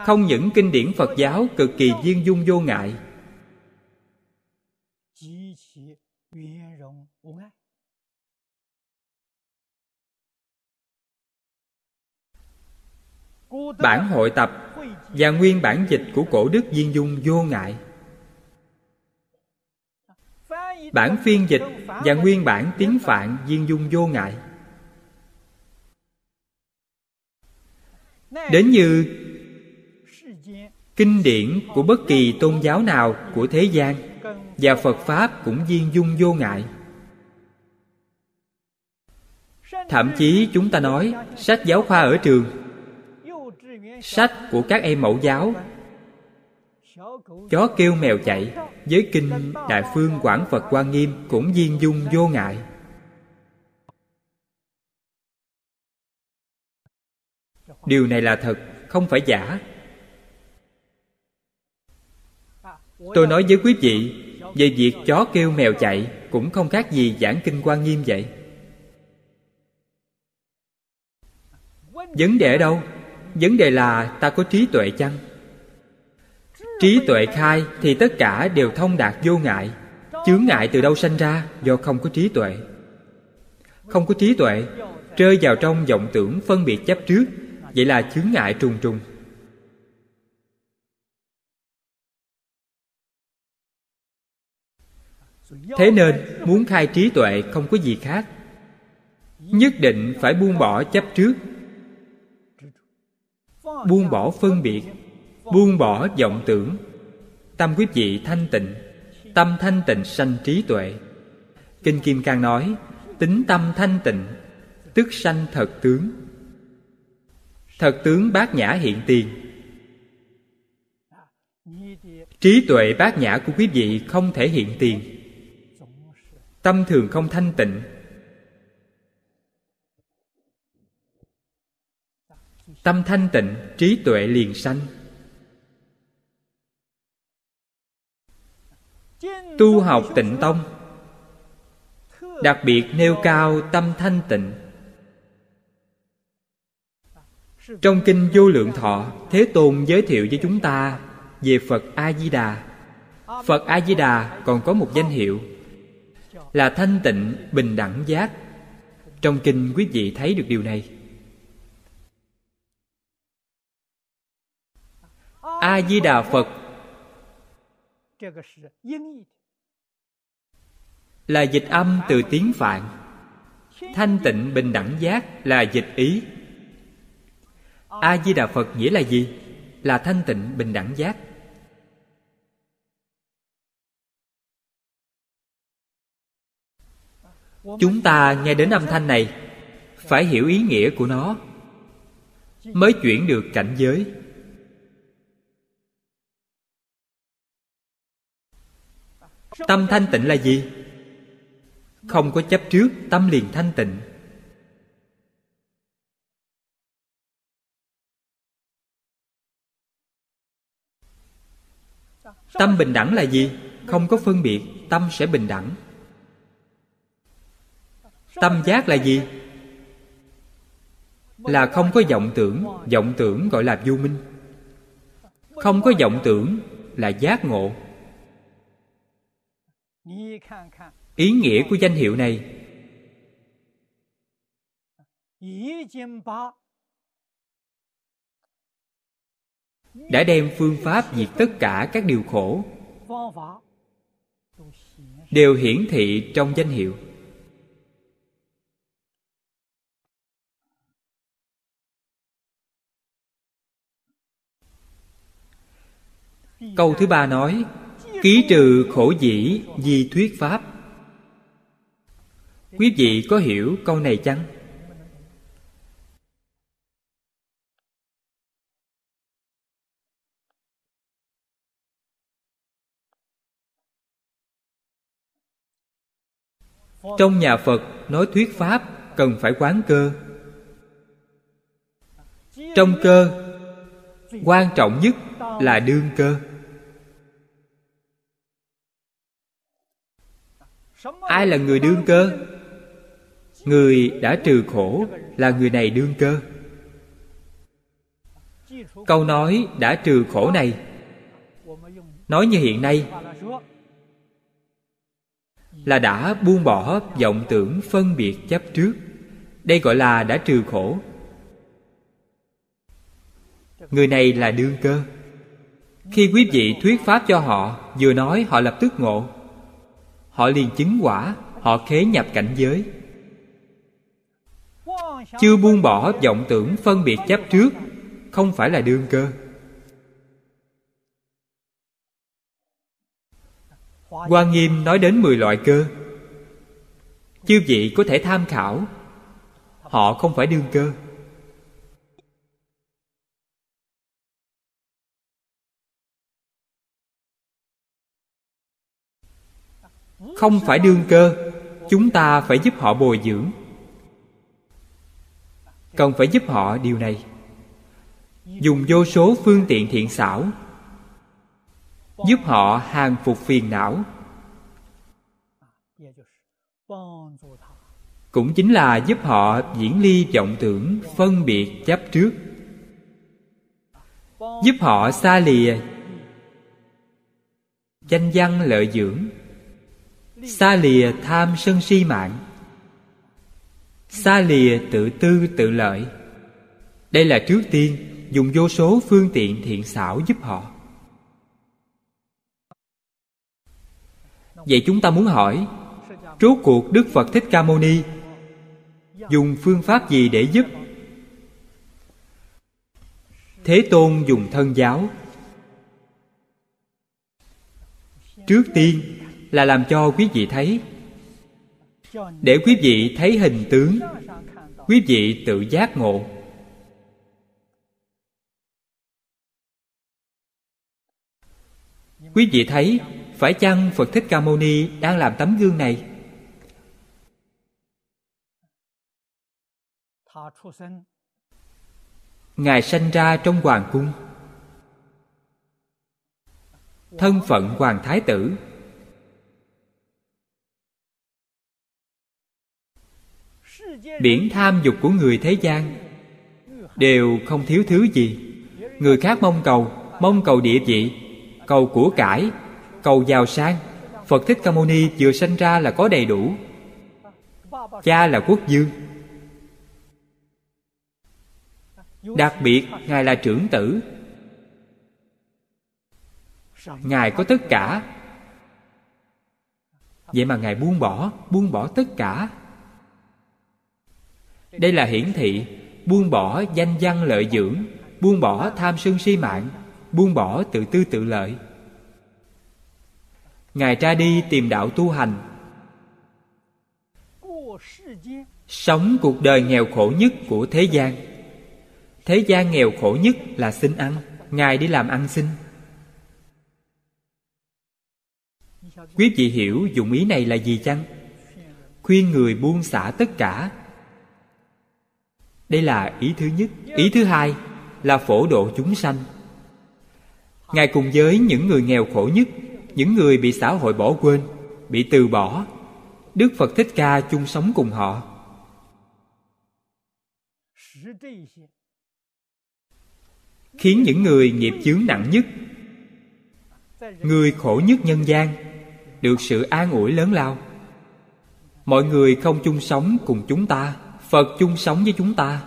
Không những kinh điển phật giáo cực kỳ viên dung vô ngại bản hội tập và nguyên bản dịch của cổ đức viên dung vô ngại. Bản phiên dịch và nguyên bản tiếng phạn viên dung vô ngại. Đến như kinh điển của bất kỳ tôn giáo nào của thế gian và phật pháp cũng viên dung vô ngại. Thậm chí chúng ta nói, sách giáo khoa ở trường sách của các em mẫu giáo. Chó kêu mèo chạy. Với kinh đại phương quảng phật quan nghiêm cũng viên dung vô ngại. Điều này là thật, không phải giả. Tôi nói với quý vị, về việc chó kêu mèo chạy cũng không khác gì giảng kinh quan nghiêm vậy. Vấn đề ở đâu? Vấn đề là ta có trí tuệ chăng? Trí tuệ khai thì tất cả đều thông đạt vô ngại. Chướng ngại từ đâu sanh ra do không có trí tuệ? Không có trí tuệ, rơi vào trong vọng tưởng phân biệt chấp trước, vậy là chướng ngại trùng trùng. Thế nên, muốn khai trí tuệ không có gì khác. Nhất định phải buông bỏ chấp trước buông bỏ phân biệt, buông bỏ vọng tưởng. Tâm quý vị thanh tịnh, tâm thanh tịnh sanh trí tuệ. Kinh kim cang nói, tính tâm thanh tịnh, tức sanh thật tướng. Thật tướng bát nhã hiện tiền. Trí tuệ bát nhã của quý vị không thể hiện tiền. Tâm thường không thanh tịnh tâm thanh tịnh, trí tuệ liền sanh. Tu học tịnh tông. Đặc biệt nêu cao tâm thanh tịnh. Trong kinh vô lượng thọ, thế tôn giới thiệu với chúng ta về phật a di đà phật a di đà còn có một danh hiệu là thanh tịnh bình đẳng giác. Trong kinh quý vị thấy được điều này. A di đà phật. Là dịch âm từ tiếng phạn. Thanh tịnh bình đẳng giác là dịch ý. A di đà phật nghĩa là gì? Là thanh tịnh bình đẳng giác. Chúng ta nghe đến âm thanh này, phải hiểu ý nghĩa của nó, mới chuyển được cảnh giới. Tâm thanh tịnh là gì? Không có chấp trước, tâm liền thanh tịnh. Tâm bình đẳng là gì? Không có phân biệt, tâm sẽ bình đẳng. Tâm giác là gì? Là không có vọng tưởng vọng tưởng gọi là vô minh. Không có vọng tưởng là giác ngộ ý nghĩa của danh hiệu này. Đã đem phương pháp diệt tất cả các điều khổ. Đều hiển thị trong danh hiệu. Câu thứ ba nói Ký trừ khổ dĩ di thuyết pháp. Quý vị có hiểu câu này chăng? Trong nhà Phật nói thuyết pháp cần phải quán cơ. Trong cơ, Quan trọng nhất là đương cơ. Ai là người đương cơ? Người đã trừ khổ là người này đương cơ. Câu nói đã trừ khổ này nói như hiện nay là đã buông bỏ vọng tưởng phân biệt chấp trước. Đây gọi là đã trừ khổ. Người này là đương cơ. Khi quý vị thuyết pháp cho họ vừa nói họ lập tức ngộ họ liền chứng quả, họ khế nhập cảnh giới. Chưa buông bỏ vọng tưởng phân biệt chấp trước, không phải là đương cơ. Hoa Nghiêm nói đến 10 loại cơ. Chư vị có thể tham khảo, Họ không phải đương cơ. Không phải đương cơ, Chúng ta phải giúp họ bồi dưỡng. Cần phải giúp họ điều này. Dùng vô số phương tiện thiện xảo, giúp họ hàng phục phiền não. Cũng chính là giúp họ diễn ly vọng tưởng, phân biệt, chấp trước. Giúp họ xa lìa danh văn lợi dưỡng xa lìa tham sân si mạng. Xa lìa tự tư tự lợi. Đây là trước tiên dùng vô số phương tiện thiện xảo giúp họ. Vậy chúng ta muốn hỏi, Rốt cuộc Đức Phật Thích Ca Mâu Ni Dùng phương pháp gì để giúp? Thế Tôn dùng thân giáo. Trước tiên là làm cho quý vị thấy. Để quý vị thấy hình tướng, Quý vị tự giác ngộ. Quý vị thấy, phải chăng Phật Thích Ca Mâu Ni đang làm tấm gương này? Ngài sanh ra trong hoàng cung. Thân phận hoàng thái tử. Biển tham dục của người thế gian Đều không thiếu thứ gì. Người khác mong cầu Mong cầu địa vị, Cầu của cải, cầu giàu sang. Phật thích ca mâu ni vừa sanh ra là có đầy đủ. Cha là quốc dương đặc biệt, ngài là trưởng tử. Ngài có tất cả. Vậy mà ngài buông bỏ buông bỏ tất cả đây là hiển thị. Buông bỏ danh văn lợi dưỡng. Buông bỏ tham sân si mạng. Buông bỏ tự tư tự lợi. Ngài ra đi tìm đạo tu hành. Sống cuộc đời nghèo khổ nhất của thế gian. Thế gian nghèo khổ nhất là xin ăn. Ngài đi làm ăn xin. Quý vị hiểu dụng ý này là gì chăng? Khuyên người buông xả tất cả đây là ý thứ nhất. Ý thứ hai là phổ độ chúng sanh. Ngài cùng với những người nghèo khổ nhất, những người bị xã hội bỏ quên, bị từ bỏ, đức phật thích ca chung sống cùng họ. Khiến những người nghiệp chướng nặng nhất, người khổ nhất nhân gian, được sự an ủi lớn lao. Mọi người không chung sống cùng chúng ta phật chung sống với chúng ta.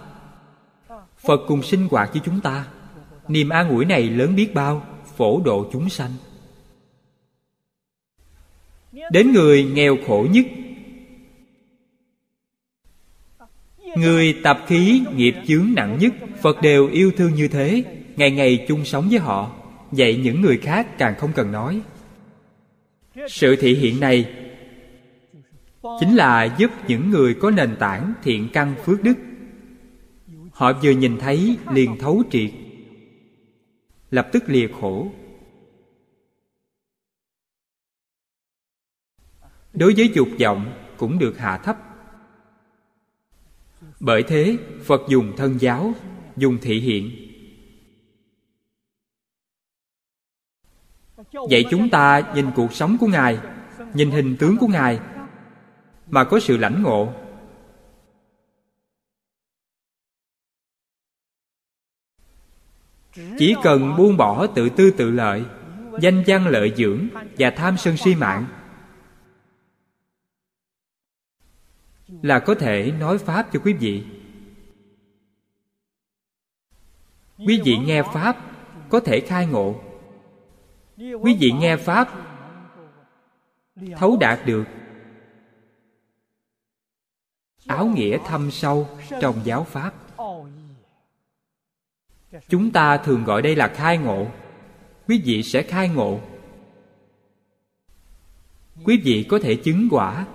Phật cùng sinh hoạt với chúng ta. Niềm an ủi này lớn biết bao, phổ độ chúng sanh. Đến người nghèo khổ nhất. Người tập khí nghiệp chướng nặng nhất, phật đều yêu thương như thế, ngày ngày chung sống với họ. Vậy những người khác càng không cần nói. Sự thị hiện này chính là giúp những người có nền tảng thiện căn phước đức. Họ vừa nhìn thấy liền thấu triệt, lập tức lìa khổ. Đối với dục vọng cũng được hạ thấp. Bởi thế, phật dùng thân giáo, dùng thị hiện. Vậy chúng ta nhìn cuộc sống của ngài, nhìn hình tướng của ngài mà có sự lãnh ngộ. Chỉ cần buông bỏ tự tư tự lợi, danh văn lợi dưỡng và tham sân si mạng, là có thể nói pháp cho quý vị. Quý vị nghe pháp, có thể khai ngộ. Quý vị nghe pháp, thấu đạt được áo nghĩa thâm sâu trong giáo pháp. Chúng ta thường gọi đây là khai ngộ. Quý vị sẽ khai ngộ. Quý vị có thể chứng quả.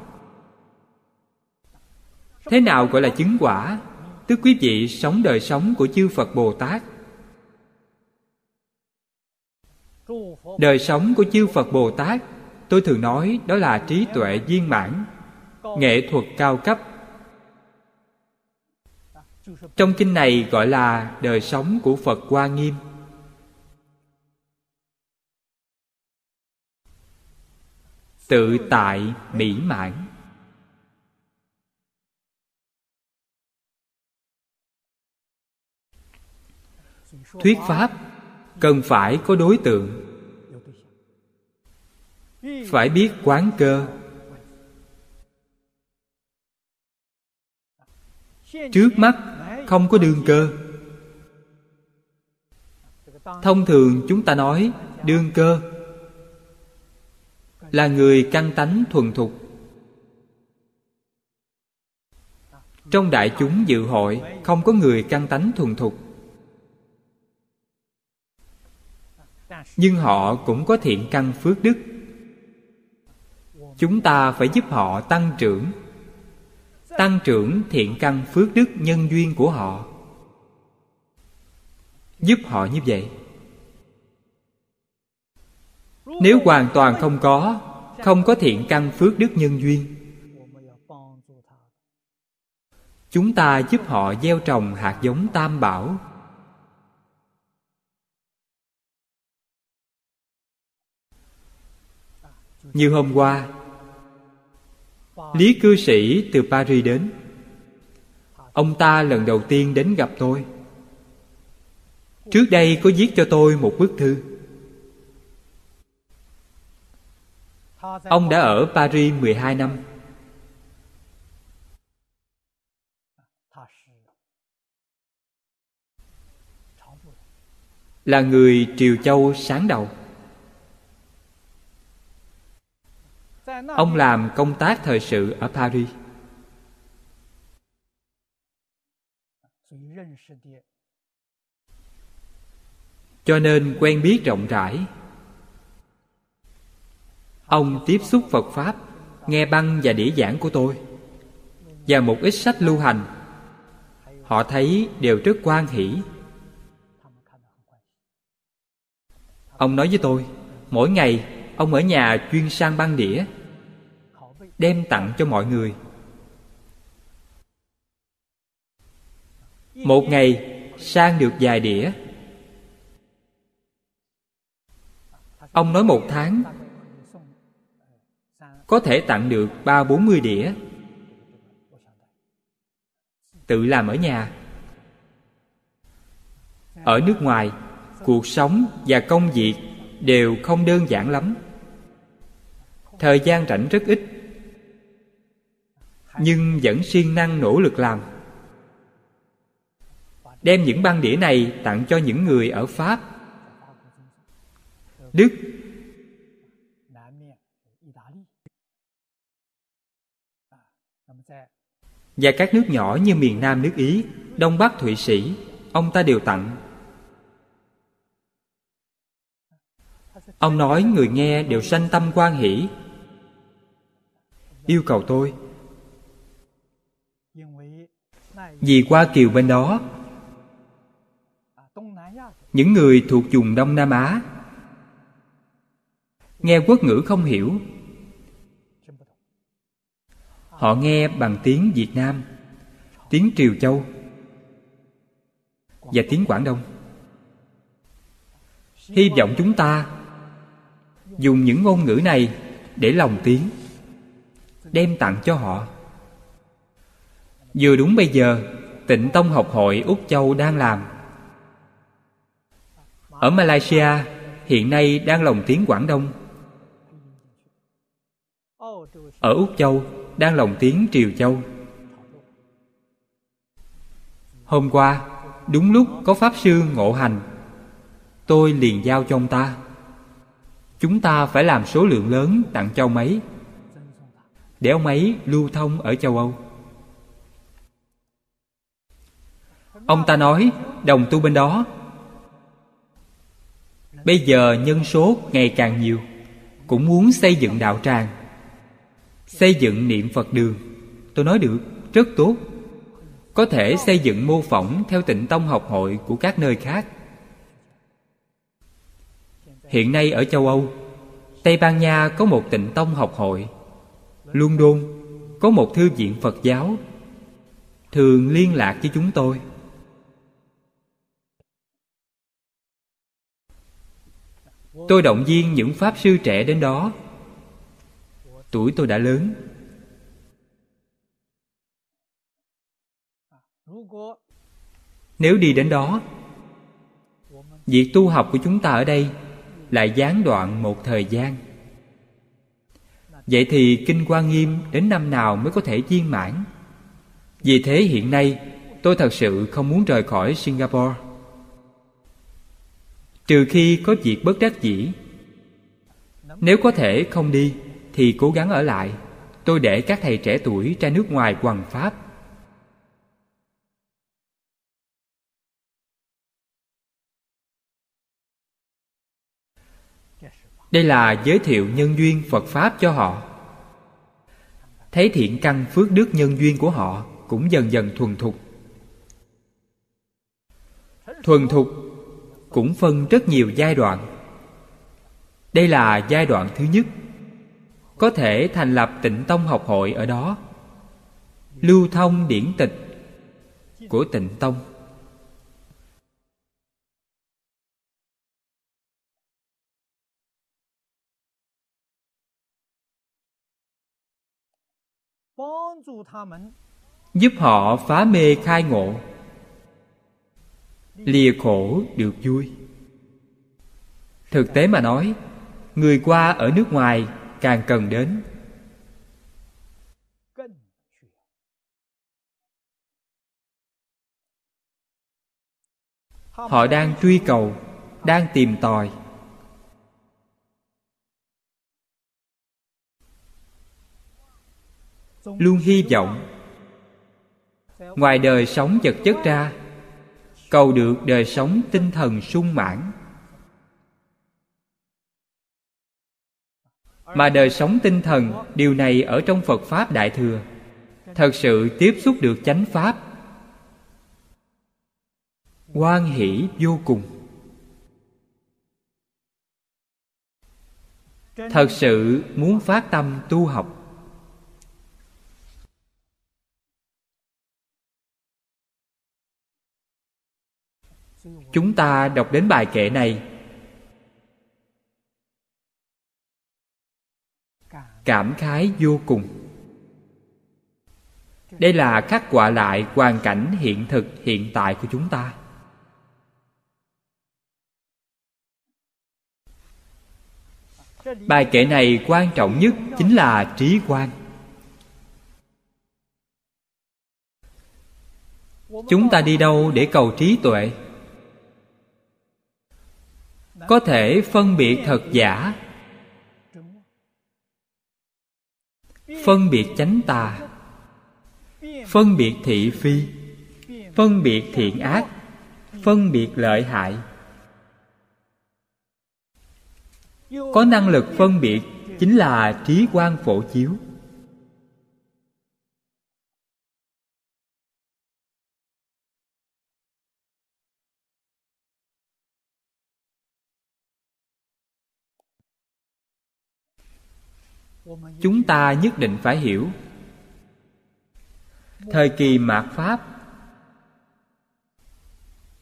Thế nào gọi là chứng quả? Tức quý vị sống đời sống của chư phật bồ tát. Đời sống của chư phật bồ tát, tôi thường nói đó là trí tuệ viên mãn, nghệ thuật cao cấp trong kinh này gọi là đời sống của phật hoa nghiêm. Tự tại mỹ mãn. Thuyết pháp cần phải có đối tượng. Phải biết quán cơ. Trước mắt không có đương cơ. Thông thường chúng ta nói đương cơ là người căn tánh thuần thục. Trong đại chúng dự hội không có người căn tánh thuần thục. Nhưng họ cũng có thiện căn phước đức. Chúng ta phải giúp họ tăng trưởng tăng trưởng thiện căn phước đức nhân duyên của họ. Giúp họ như vậy. Nếu hoàn toàn không có không có thiện căn phước đức nhân duyên, chúng ta giúp họ gieo trồng hạt giống tam bảo. Như hôm qua lý cư sĩ từ paris đến. Ông ta lần đầu tiên đến gặp tôi. Trước đây có viết cho tôi một bức thư. Ông đã ở paris 12 năm. Là người triều châu sáng đầu. Ông làm công tác thời sự ở paris. Cho nên quen biết rộng rãi. Ông tiếp xúc phật pháp, nghe băng và đĩa giảng của tôi. Và một ít sách lưu hành. Họ thấy đều rất quan hỷ. Ông nói với tôi, mỗi ngày, ông ở nhà chuyên sang băng đĩa đem tặng cho mọi người. Một ngày, sang được vài đĩa. Ông nói một tháng, có thể tặng được ba bốn mươi đĩa. Tự làm ở nhà. Ở nước ngoài, cuộc sống và công việc đều không đơn giản lắm. Thời gian rảnh rất ít nhưng vẫn siêng năng nỗ lực làm. Đem những băng đĩa này tặng cho những người ở pháp. Đức. Và các nước nhỏ như miền nam nước ý, đông bắc thụy sĩ, ông ta đều tặng. Ông nói người nghe đều sanh tâm quan hỷ. Yêu cầu tôi vì qua kiều bên đó. Những người thuộc vùng đông nam á. Nghe quốc ngữ không hiểu. Họ nghe bằng tiếng việt nam, tiếng triều châu và tiếng quảng đông. Hy vọng chúng ta dùng những ngôn ngữ này để lòng tiếng, đem tặng cho họ vừa đúng bây giờ tịnh tông học hội úc châu đang làm. Ở malaysia, hiện nay đang lồng tiếng quảng đông. Ở úc châu, đang lồng tiếng triều châu. Hôm qua, đúng lúc có pháp sư ngộ hành, tôi liền giao cho ông ta. Chúng ta phải làm số lượng lớn tặng cho ông ấy, để ông ấy lưu thông ở châu âu. Ông ta nói, đồng tu bên đó. Bây giờ nhân số ngày càng nhiều, cũng muốn xây dựng đạo tràng, xây dựng niệm phật đường. Tôi nói được, rất tốt. Có thể xây dựng mô phỏng theo tịnh tông học hội của các nơi khác. Hiện nay ở châu âu, tây ban nha có một tịnh tông học hội london có một thư viện phật giáo. Thường liên lạc với chúng tôi. Tôi động viên những pháp sư trẻ đến đó. Tuổi tôi đã lớn. Nếu đi đến đó, việc tu học của chúng ta ở đây lại gián đoạn một thời gian. Vậy thì kinh quan nghiêm đến năm nào mới có thể viên mãn? Vì thế hiện nay, tôi thật sự không muốn rời khỏi singapore trừ khi có việc bất đắc dĩ. Nếu có thể không đi, thì cố gắng ở lại. Tôi để các thầy trẻ tuổi ra nước ngoài hoằng pháp. Đây là giới thiệu nhân duyên phật pháp cho họ. Thấy thiện căn phước đức nhân duyên của họ cũng dần dần thuần thục. Thuần thục cũng phân rất nhiều giai đoạn. Đây là giai đoạn thứ nhất có thể thành lập tịnh tông học hội ở đó. Lưu thông điển tịch của tịnh tông. Giúp họ phá mê khai ngộ lìa khổ được vui. Thực tế mà nói, người qua ở nước ngoài càng cần đến. Họ đang truy cầu, đang tìm tòi. Luôn hy vọng. Ngoài đời sống vật chất ra cầu được đời sống tinh thần sung mãn. Mà đời sống tinh thần, điều này ở trong phật pháp đại thừa, thật sự tiếp xúc được chánh pháp. Quan hỷ vô cùng. Thật sự muốn phát tâm tu học chúng ta đọc đến bài kệ này. Cảm khái vô cùng. Đây là khắc họa lại hoàn cảnh hiện thực hiện tại của chúng ta. Bài kệ này quan trọng nhất chính là trí quan. Chúng ta đi đâu để cầu trí tuệ? Có thể phân biệt thật giả. Phân biệt chánh tà. Phân biệt thị phi. Phân biệt thiện ác. Phân biệt lợi hại. Có năng lực phân biệt chính là trí quan phổ chiếu. Chúng ta nhất định phải hiểu. Thời kỳ mạt pháp.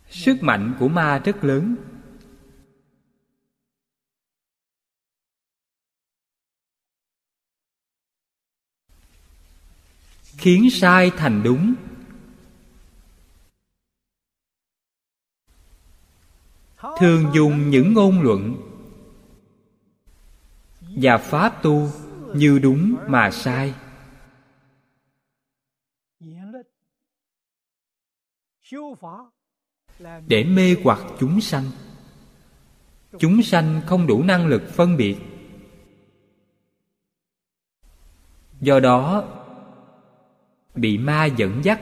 Sức mạnh của ma rất lớn. Khiến sai thành đúng. Thường dùng những ngôn luận. Và pháp tu như đúng mà sai. Để mê hoặc chúng sanh. Chúng sanh không đủ năng lực phân biệt. Do đó, bị ma dẫn dắt.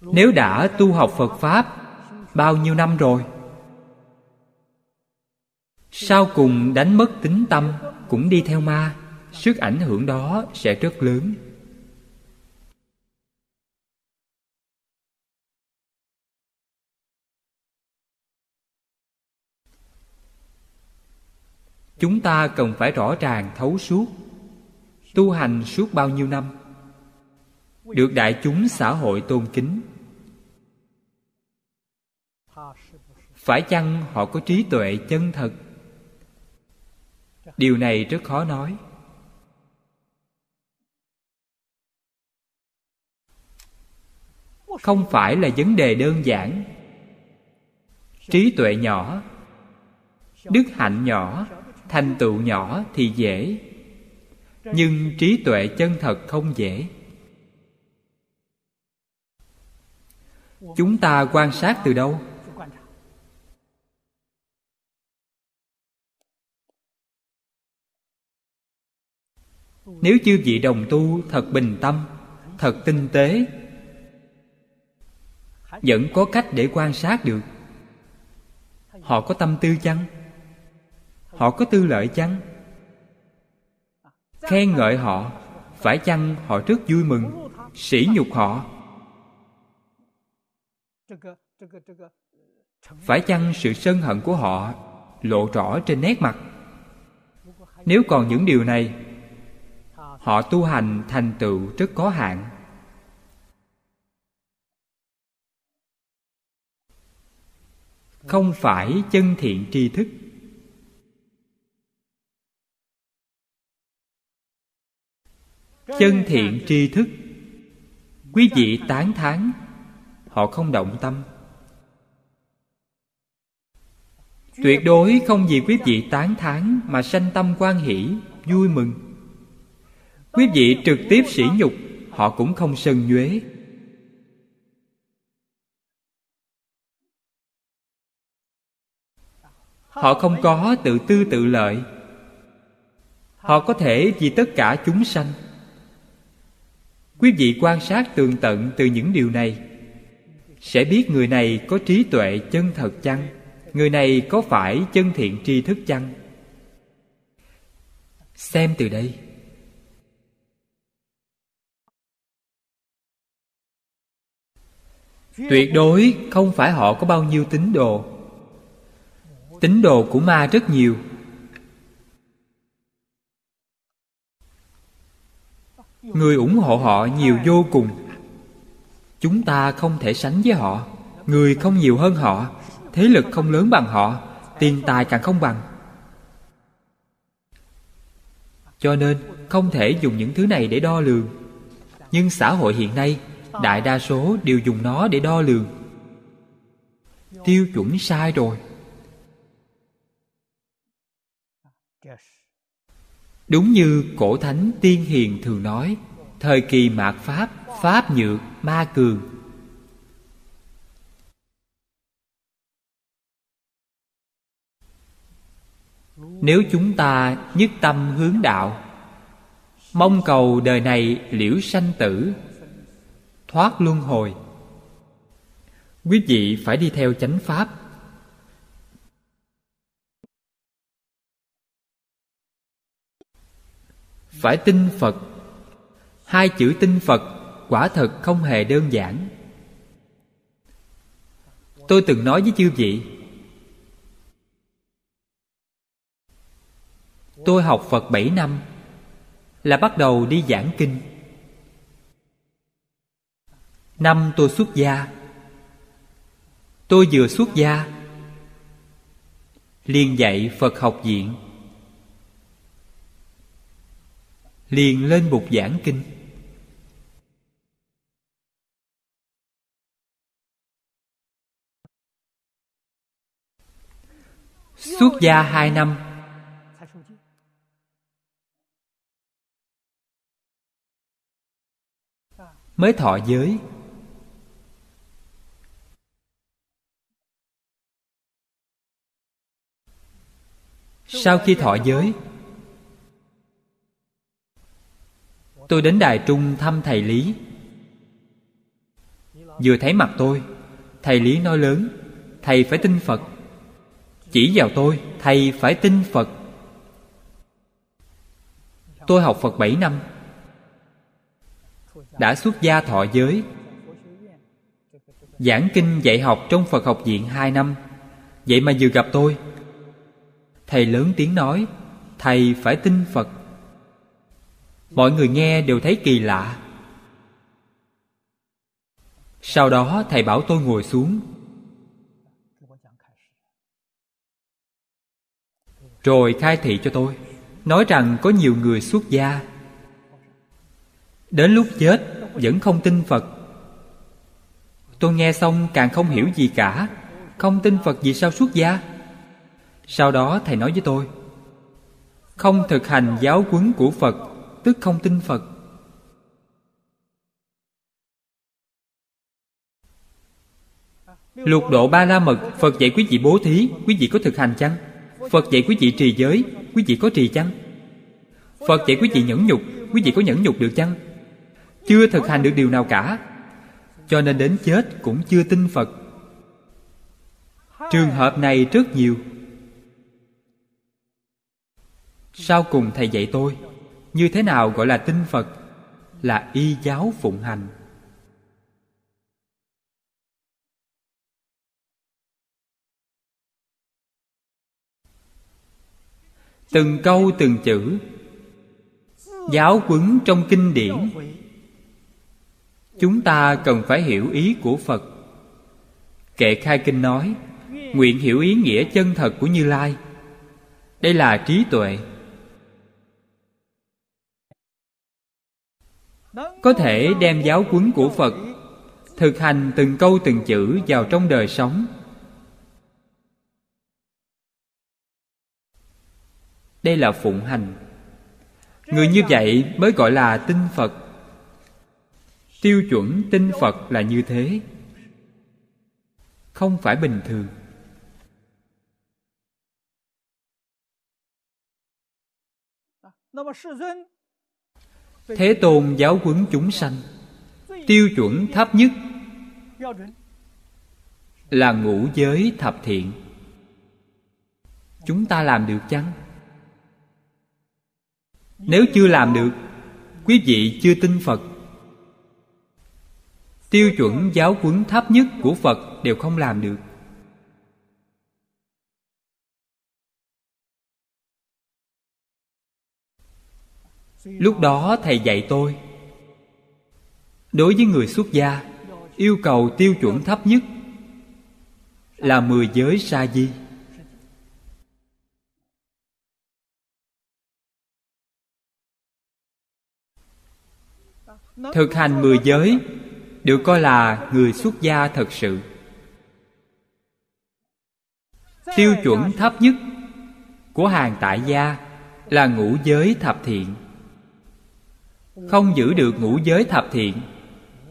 Nếu đã tu học phật pháp, bao nhiêu năm rồi? Sau cùng đánh mất tính tâm cũng đi theo ma, sức ảnh hưởng đó sẽ rất lớn. Chúng ta cần phải rõ ràng thấu suốt, tu hành suốt bao nhiêu năm được đại chúng xã hội tôn kính. Phải chăng họ có trí tuệ chân thật? Điều này rất khó nói. Không phải là vấn đề đơn giản. Trí tuệ nhỏ, đức hạnh nhỏ, thành tựu nhỏ thì dễ. Nhưng trí tuệ chân thật không dễ. Chúng ta quan sát từ đâu? Nếu chư vị đồng tu thật bình tâm, thật tinh tế, vẫn có cách để quan sát được. Họ có tâm tư chăng? Họ có tư lợi chăng? Khen ngợi họ, phải chăng họ rất vui mừng, sỉ nhục họ? Phải chăng sự sân hận của họ lộ rõ trên nét mặt? Nếu còn những điều này, họ tu hành thành tựu rất có hạn. Không phải chân thiện tri thức. Chân thiện tri thức. Quý vị tán thán họ không động tâm. Tuyệt đối không vì quý vị tán thán mà sanh tâm quan hỷ, vui mừng. Quý vị trực tiếp sỉ nhục, họ cũng không sân nhuế. Họ không có tự tư tự lợi. Họ có thể vì tất cả chúng sanh. Quý vị quan sát tường tận từ những điều này sẽ biết người này có trí tuệ chân thật chăng? Người này có phải chân thiện tri thức chăng? Xem từ đây. Tuyệt đối không phải họ có bao nhiêu tín đồ. Tín đồ của ma rất nhiều. Người ủng hộ họ nhiều vô cùng chúng ta không thể sánh với họ. Người không nhiều hơn họ, thế lực không lớn bằng họ, tiền tài càng không bằng. Cho nên, không thể dùng những thứ này để đo lường. Nhưng xã hội hiện nay, đại đa số đều dùng nó để đo lường. Tiêu chuẩn sai rồi. Đúng như cổ thánh tiên hiền thường nói, thời kỳ mạt pháp pháp nhược ma cường nếu chúng ta nhất tâm hướng đạo, mong cầu đời này liễu sanh tử, thoát luân hồi. Quý vị phải đi theo chánh pháp. Phải tin phật. Hai chữ tin phật quả thật không hề đơn giản. Tôi từng nói với chư vị, Tôi học Phật 7 năm, Là bắt đầu đi giảng kinh. Năm tôi xuất gia, Tôi vừa xuất gia, liền dạy Phật học viện, liền lên bục giảng kinh. Xuất gia hai năm. Mới thọ giới. Sau khi thọ giới, tôi đến đài trung thăm thầy lý. Vừa thấy mặt tôi, thầy lý nói lớn, thầy phải tin phật chỉ vào tôi, thầy phải tin phật. Tôi học phật bảy năm. Đã xuất gia thọ giới. Giảng kinh dạy học trong phật học viện hai năm. Vậy mà vừa gặp tôi, thầy lớn tiếng nói, thầy phải tin phật. Mọi người nghe đều thấy kỳ lạ. Sau đó thầy bảo tôi ngồi xuống. Rồi khai thị cho tôi, nói rằng có nhiều người xuất gia. Đến lúc chết, vẫn không tin phật. Tôi nghe xong càng không hiểu gì cả, không tin phật vì sao xuất gia. Sau đó thầy nói với tôi, không thực hành giáo huấn của phật, tức không tin phật. Lục độ ba la mật, phật dạy quý vị bố thí, quý vị có thực hành chăng? Phật dạy quý vị trì giới, quý vị có trì chăng? Phật dạy quý vị nhẫn nhục, quý vị có nhẫn nhục được chăng? Chưa thực hành được điều nào cả. Cho nên đến chết cũng chưa tin phật. Trường hợp này rất nhiều. Sau cùng thầy dạy tôi, như thế nào gọi là tin phật? Là y giáo phụng hành. Từng câu từng chữ. Giáo quấn trong kinh điển. Chúng ta cần phải hiểu ý của phật. Kệ khai kinh nói, nguyện hiểu ý nghĩa chân thật của như lai. Đây là trí tuệ. Có thể đem giáo quấn của phật thực hành từng câu từng chữ vào trong đời sống. Đây là phụng hành. Người như vậy mới gọi là tin phật. Tiêu chuẩn tin phật là như thế. Không phải bình thường. Thế tôn giáo huấn chúng sanh. Tiêu chuẩn thấp nhất là ngũ giới thập thiện. Chúng ta làm được chăng? Nếu chưa làm được, quý vị chưa tin phật. Tiêu chuẩn giáo huấn thấp nhất của phật đều không làm được. Lúc đó thầy dạy tôi, đối với người xuất gia, yêu cầu tiêu chuẩn thấp nhất là mười giới sa di. Thực hành mười giới, được coi là người xuất gia thật sự. Tiêu chuẩn thấp nhất của hàng tại gia là ngũ giới thập thiện. Không giữ được ngũ giới thập thiện,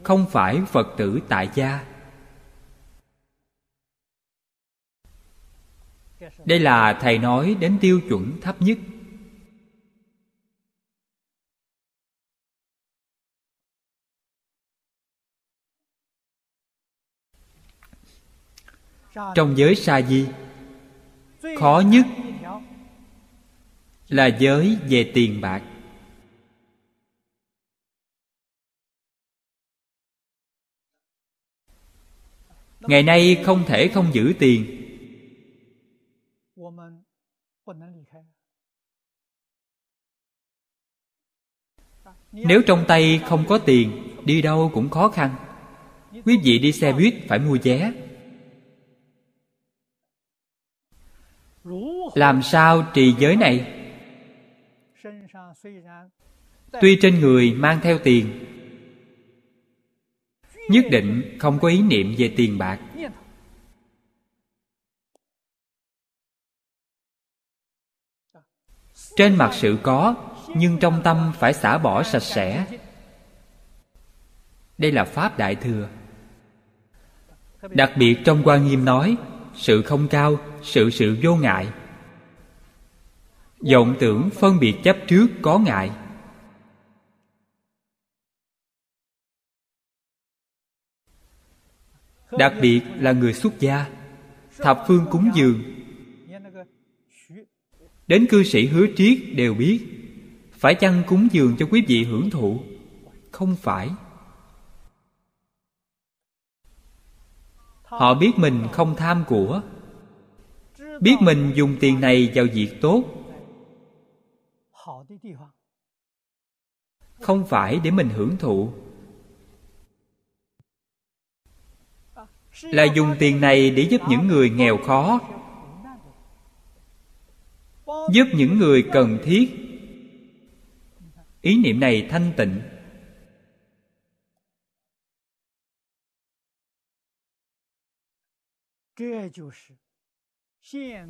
không phải phật tử tại gia. Đây là thầy nói đến tiêu chuẩn thấp nhất. Trong giới sa di. Khó nhất là giới về tiền bạc. Ngày nay không thể không giữ tiền. Nếu trong tay không có tiền, đi đâu cũng khó khăn. Quý vị đi xe buýt phải mua vé. Làm sao trì giới này? Tuy trên người mang theo tiền, nhất định không có ý niệm về tiền bạc. Trên mặt sự có, nhưng trong tâm phải xả bỏ sạch sẽ. Đây là pháp đại thừa. Đặc biệt trong quan nghiêm nói, sự không cao, sự sự vô ngại vọng tưởng phân biệt chấp trước có ngại. Đặc biệt là người xuất gia, thập phương cúng dường. Đến cư sĩ hứa triết đều biết, phải chăng cúng dường cho quý vị hưởng thụ? Không phải. Họ biết mình không tham của. Biết mình dùng tiền này vào việc tốt không phải để mình hưởng thụ. là dùng tiền này để giúp những người nghèo khó. Giúp những người cần thiết. Ý niệm này thanh tịnh.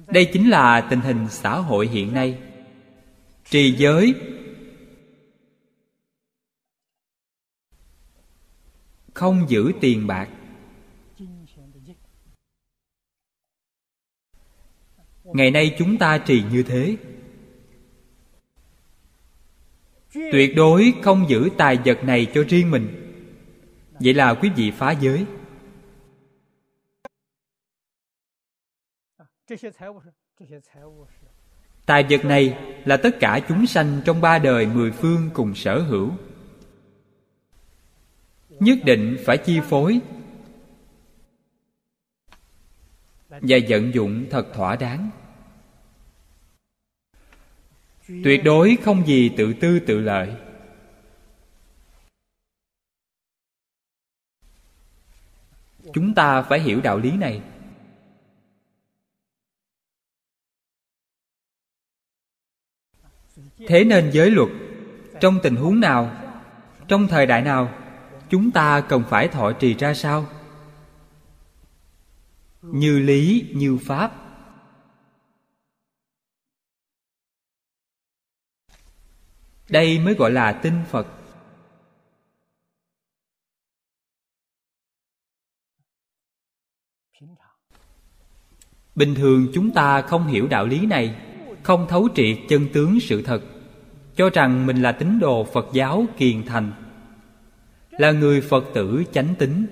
Đây chính là tình hình xã hội hiện nay trì giới. Không giữ tiền bạc. Ngày nay chúng ta trì như thế. Tuyệt đối không giữ tài vật này cho riêng mình. Vậy là quý vị phá giới tài vật này là tất cả chúng sanh trong ba đời mười phương cùng sở hữu. Nhất định phải chi phối và vận dụng thật thỏa đáng. Tuyệt đối không gì tự tư tự lợi. Chúng ta phải hiểu đạo lý này. Thế nên giới luật, trong tình huống nào, trong thời đại nào, chúng ta cần phải thọ trì ra sao? Như lý, như pháp. Đây mới gọi là tin phật. Bình thường chúng ta không hiểu đạo lý này không thấu triệt chân tướng sự thật, cho rằng mình là tín đồ phật giáo kiền thành, là người phật tử chánh tín,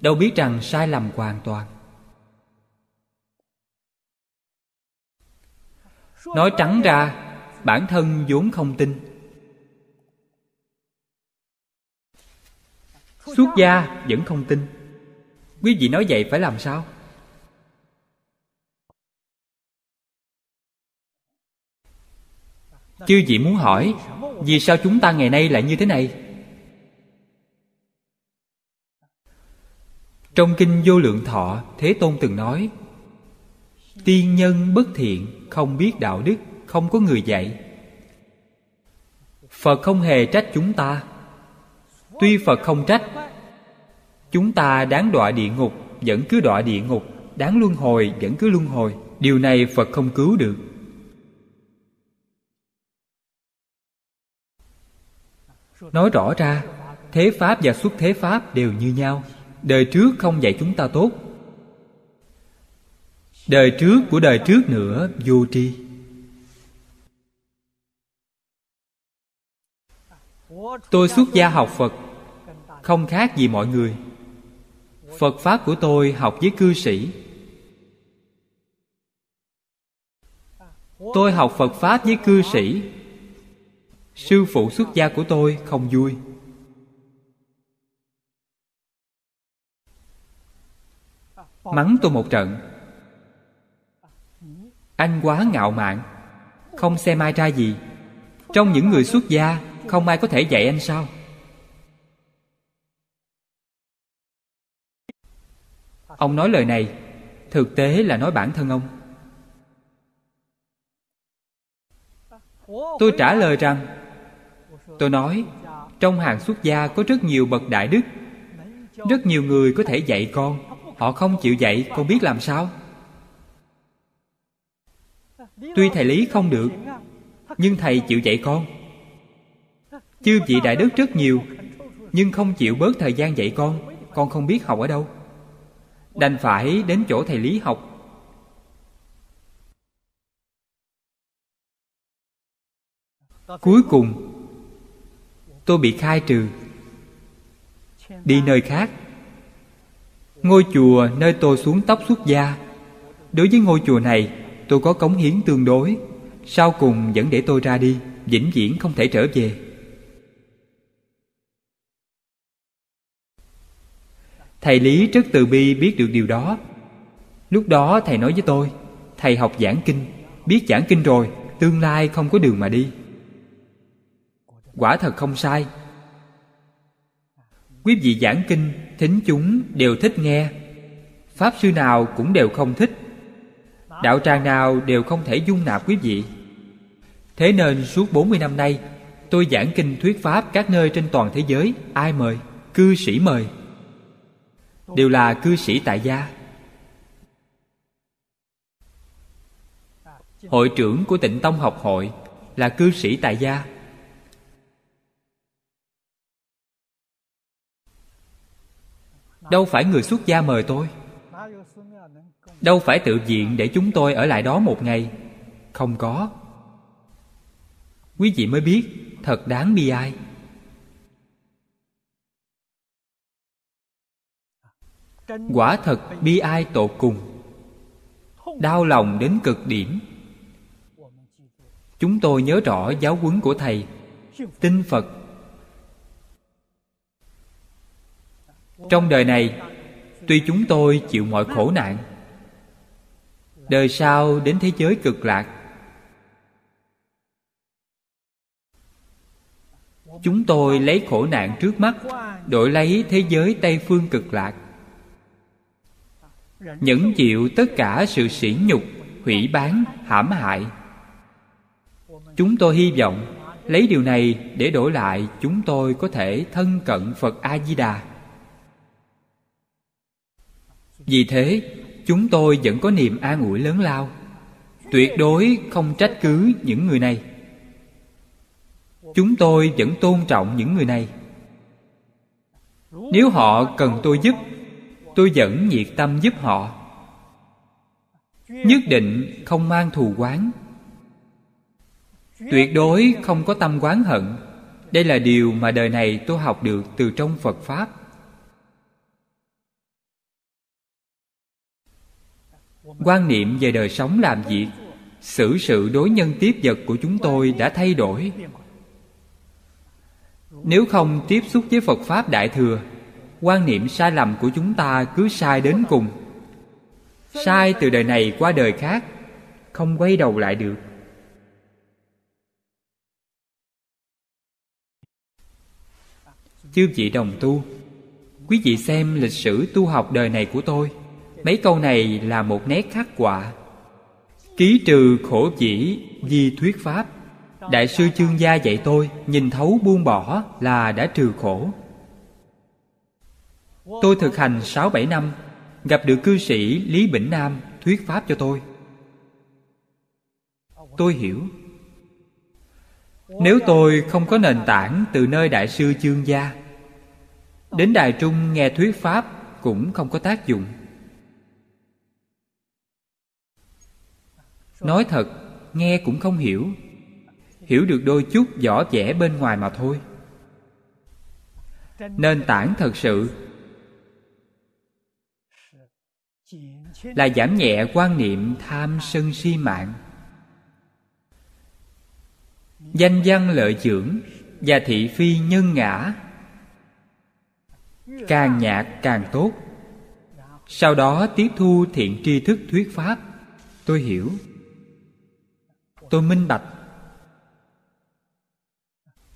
đâu biết rằng sai lầm hoàn toàn. Nói trắng ra, bản thân vốn không tin. Xuất gia vẫn không tin. Quý vị nói vậy phải làm sao? Chư vị muốn hỏi, vì sao chúng ta ngày nay lại như thế này? Trong kinh vô lượng thọ, thế tôn từng nói, tiên nhân bất thiện, không biết đạo đức, không có người dạy. Phật không hề trách chúng ta. Tuy phật không trách, chúng ta đáng đọa địa ngục vẫn cứ đọa địa ngục, đáng luân hồi vẫn cứ luân hồi. Điều này phật không cứu được. Nói rõ ra, thế pháp và xuất thế pháp đều như nhau. Đời trước không dạy chúng ta tốt. Đời trước của đời trước nữa, vô tri. Tôi xuất gia học phật, không khác gì mọi người. Phật pháp của tôi học với cư sĩ. Tôi học phật pháp với cư sĩ sư phụ xuất gia của tôi không vui. Mắng tôi một trận. Anh quá ngạo mạn, không xem ai ra gì. Trong những người xuất gia, Không ai có thể dạy anh sao? Ông nói lời này, Thực tế là nói bản thân ông. Tôi trả lời rằng Tôi nói, Trong hàng xuất gia có rất nhiều bậc đại đức. Rất nhiều người có thể dạy con. Họ không chịu dạy, Con biết làm sao? Tuy thầy lý không được, Nhưng thầy chịu dạy con. Chư vị đại đức rất nhiều, Nhưng không chịu bớt thời gian dạy con. Con không biết học ở đâu. Đành phải đến chỗ thầy lý học. Cuối cùng Tôi bị khai trừ. Đi nơi khác. Ngôi chùa nơi tôi xuống tóc xuất gia. Đối với ngôi chùa này, Tôi có cống hiến tương đối. Sau cùng vẫn để tôi ra đi, Vĩnh viễn không thể trở về. Thầy Lý rất từ bi biết được điều đó. Lúc đó thầy nói với tôi, Thầy học giảng kinh, Biết giảng kinh rồi, Tương lai không có đường mà đi. Quả thật không sai. Quý vị giảng kinh, Thính chúng đều thích nghe. Pháp sư nào cũng đều không thích. Đạo tràng nào đều không thể dung nạp quý vị. Thế nên suốt 40 năm nay, Tôi giảng kinh thuyết pháp các nơi trên toàn thế giới, Ai mời? Cư sĩ mời. Đều là cư sĩ tại gia. Hội trưởng của tịnh Tông học hội Là cư sĩ tại gia. Đâu phải người xuất gia mời tôi. Đâu phải tự diện để chúng tôi ở lại đó một ngày. Không có. Quý vị mới biết, Thật đáng bi ai. Quả thật bi ai tột cùng. Đau lòng đến cực điểm. Chúng tôi nhớ rõ giáo huấn của Thầy. Tin Phật Trong đời này Tuy chúng tôi chịu mọi khổ nạn Đời sau đến thế giới cực lạc Chúng tôi lấy khổ nạn trước mắt Đổi lấy thế giới Tây Phương cực lạc. Nhẫn chịu tất cả sự sỉ nhục Hủy bán, hãm hại. Chúng tôi hy vọng Lấy điều này để đổi lại Chúng tôi có thể thân cận Phật A-di-đà vì thế, Chúng tôi vẫn có niềm an ủi lớn lao. Tuyệt đối không trách cứ những người này. Chúng tôi vẫn tôn trọng những người này. Nếu họ cần tôi giúp, Tôi vẫn nhiệt tâm giúp họ. Nhất định không mang thù quán Tuyệt đối không có tâm quán hận. Đây là điều mà đời này tôi học được từ trong Phật Pháp. Quan niệm về đời sống làm việc, xử sự đối nhân tiếp vật của chúng tôi đã thay đổi. Nếu không tiếp xúc với phật pháp đại thừa, quan niệm sai lầm của chúng ta cứ sai đến cùng. Sai từ đời này qua đời khác, không quay đầu lại được. Chư vị đồng tu, quý vị xem lịch sử tu học đời này của tôi mấy câu này là một nét khắc họa. Ký trừ khổ chỉ di thuyết pháp. Đại sư chương gia dạy tôi, nhìn thấu buông bỏ là đã trừ khổ. Tôi thực hành sáu bảy năm, gặp được cư sĩ lý bỉnh nam thuyết pháp cho tôi. Tôi hiểu. Nếu tôi không có nền tảng từ nơi đại sư chương gia, đến đài trung nghe thuyết pháp cũng không có tác dụng. Nói thật, nghe cũng không hiểu. Hiểu được đôi chút vỏ vẻ bên ngoài mà thôi. Nền tảng thật sự là giảm nhẹ quan niệm tham sân si mạng. Danh văn lợi dưỡng và thị phi nhân ngã càng nhạc càng tốt. Sau đó tiếp thu thiện tri thức thuyết pháp. Tôi hiểu tôi minh bạch.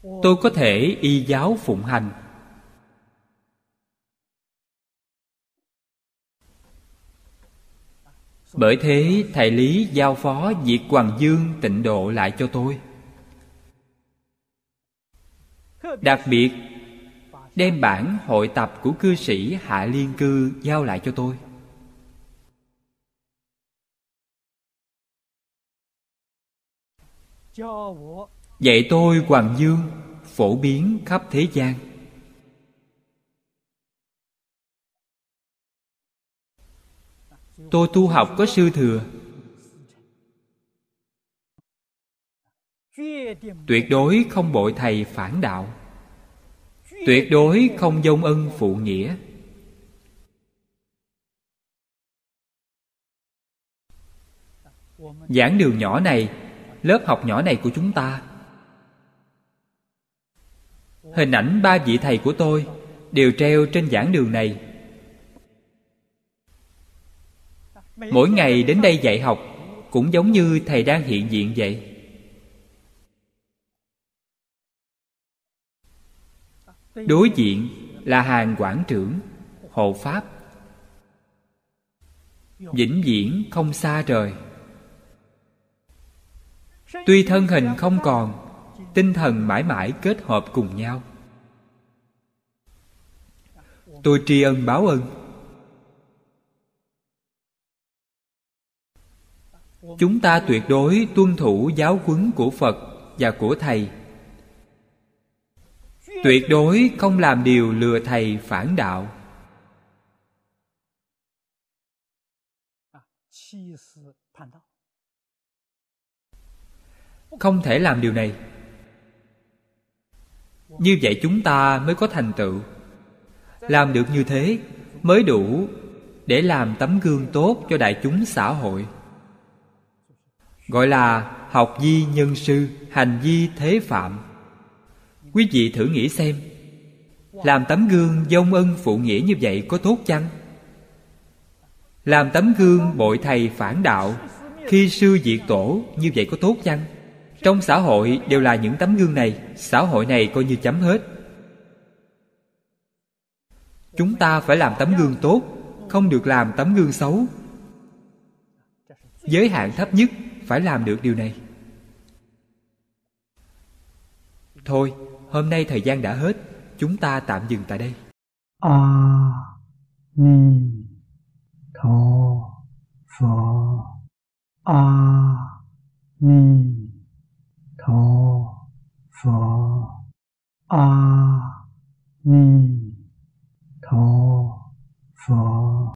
Tôi có thể y giáo phụng hành. Bởi thế, thầy lý giao phó việc hoàng dương tịnh độ lại cho tôi. Đặc biệt, đem bản hội tập của cư sĩ hạ liên cư giao lại cho tôi. Dạy tôi hoàng dương, phổ biến khắp thế gian. Tôi tu học có sư thừa. Tuyệt đối không bội thầy phản đạo. Tuyệt đối không dông ân phụ nghĩa. Giảng đường nhỏ này lớp học nhỏ này của chúng ta. Hình ảnh ba vị thầy của tôi đều treo trên giảng đường này. Mỗi ngày đến đây dạy học cũng giống như thầy đang hiện diện vậy. Đối diện là hàng quản trưởng, hộ pháp. Vĩnh viễn không xa rời tuy thân hình không còn, tinh thần mãi mãi kết hợp cùng nhau. Tôi tri ân báo ân. Chúng ta tuyệt đối tuân thủ giáo huấn của phật và của thầy. Tuyệt đối không làm điều lừa thầy phản đạo. Không thể làm điều này. Như vậy chúng ta mới có thành tựu. Làm được như thế mới đủ để làm tấm gương tốt cho đại chúng xã hội. Gọi là học di nhân sư, hành di thế phạm. Quý vị thử nghĩ xem, làm tấm gương dông ân phụ nghĩa như vậy có tốt chăng? Làm tấm gương bội thầy phản đạo khi sư diệt tổ như vậy có tốt chăng? Trong xã hội đều là những tấm gương này, xã hội này coi như chấm hết. Chúng ta phải làm tấm gương tốt, không được làm tấm gương xấu. Giới hạn thấp nhất phải làm được điều này. Thôi, hôm nay thời gian đã hết, chúng ta tạm dừng tại đây. A ni tho pho a ni 陀佛阿弥陀佛。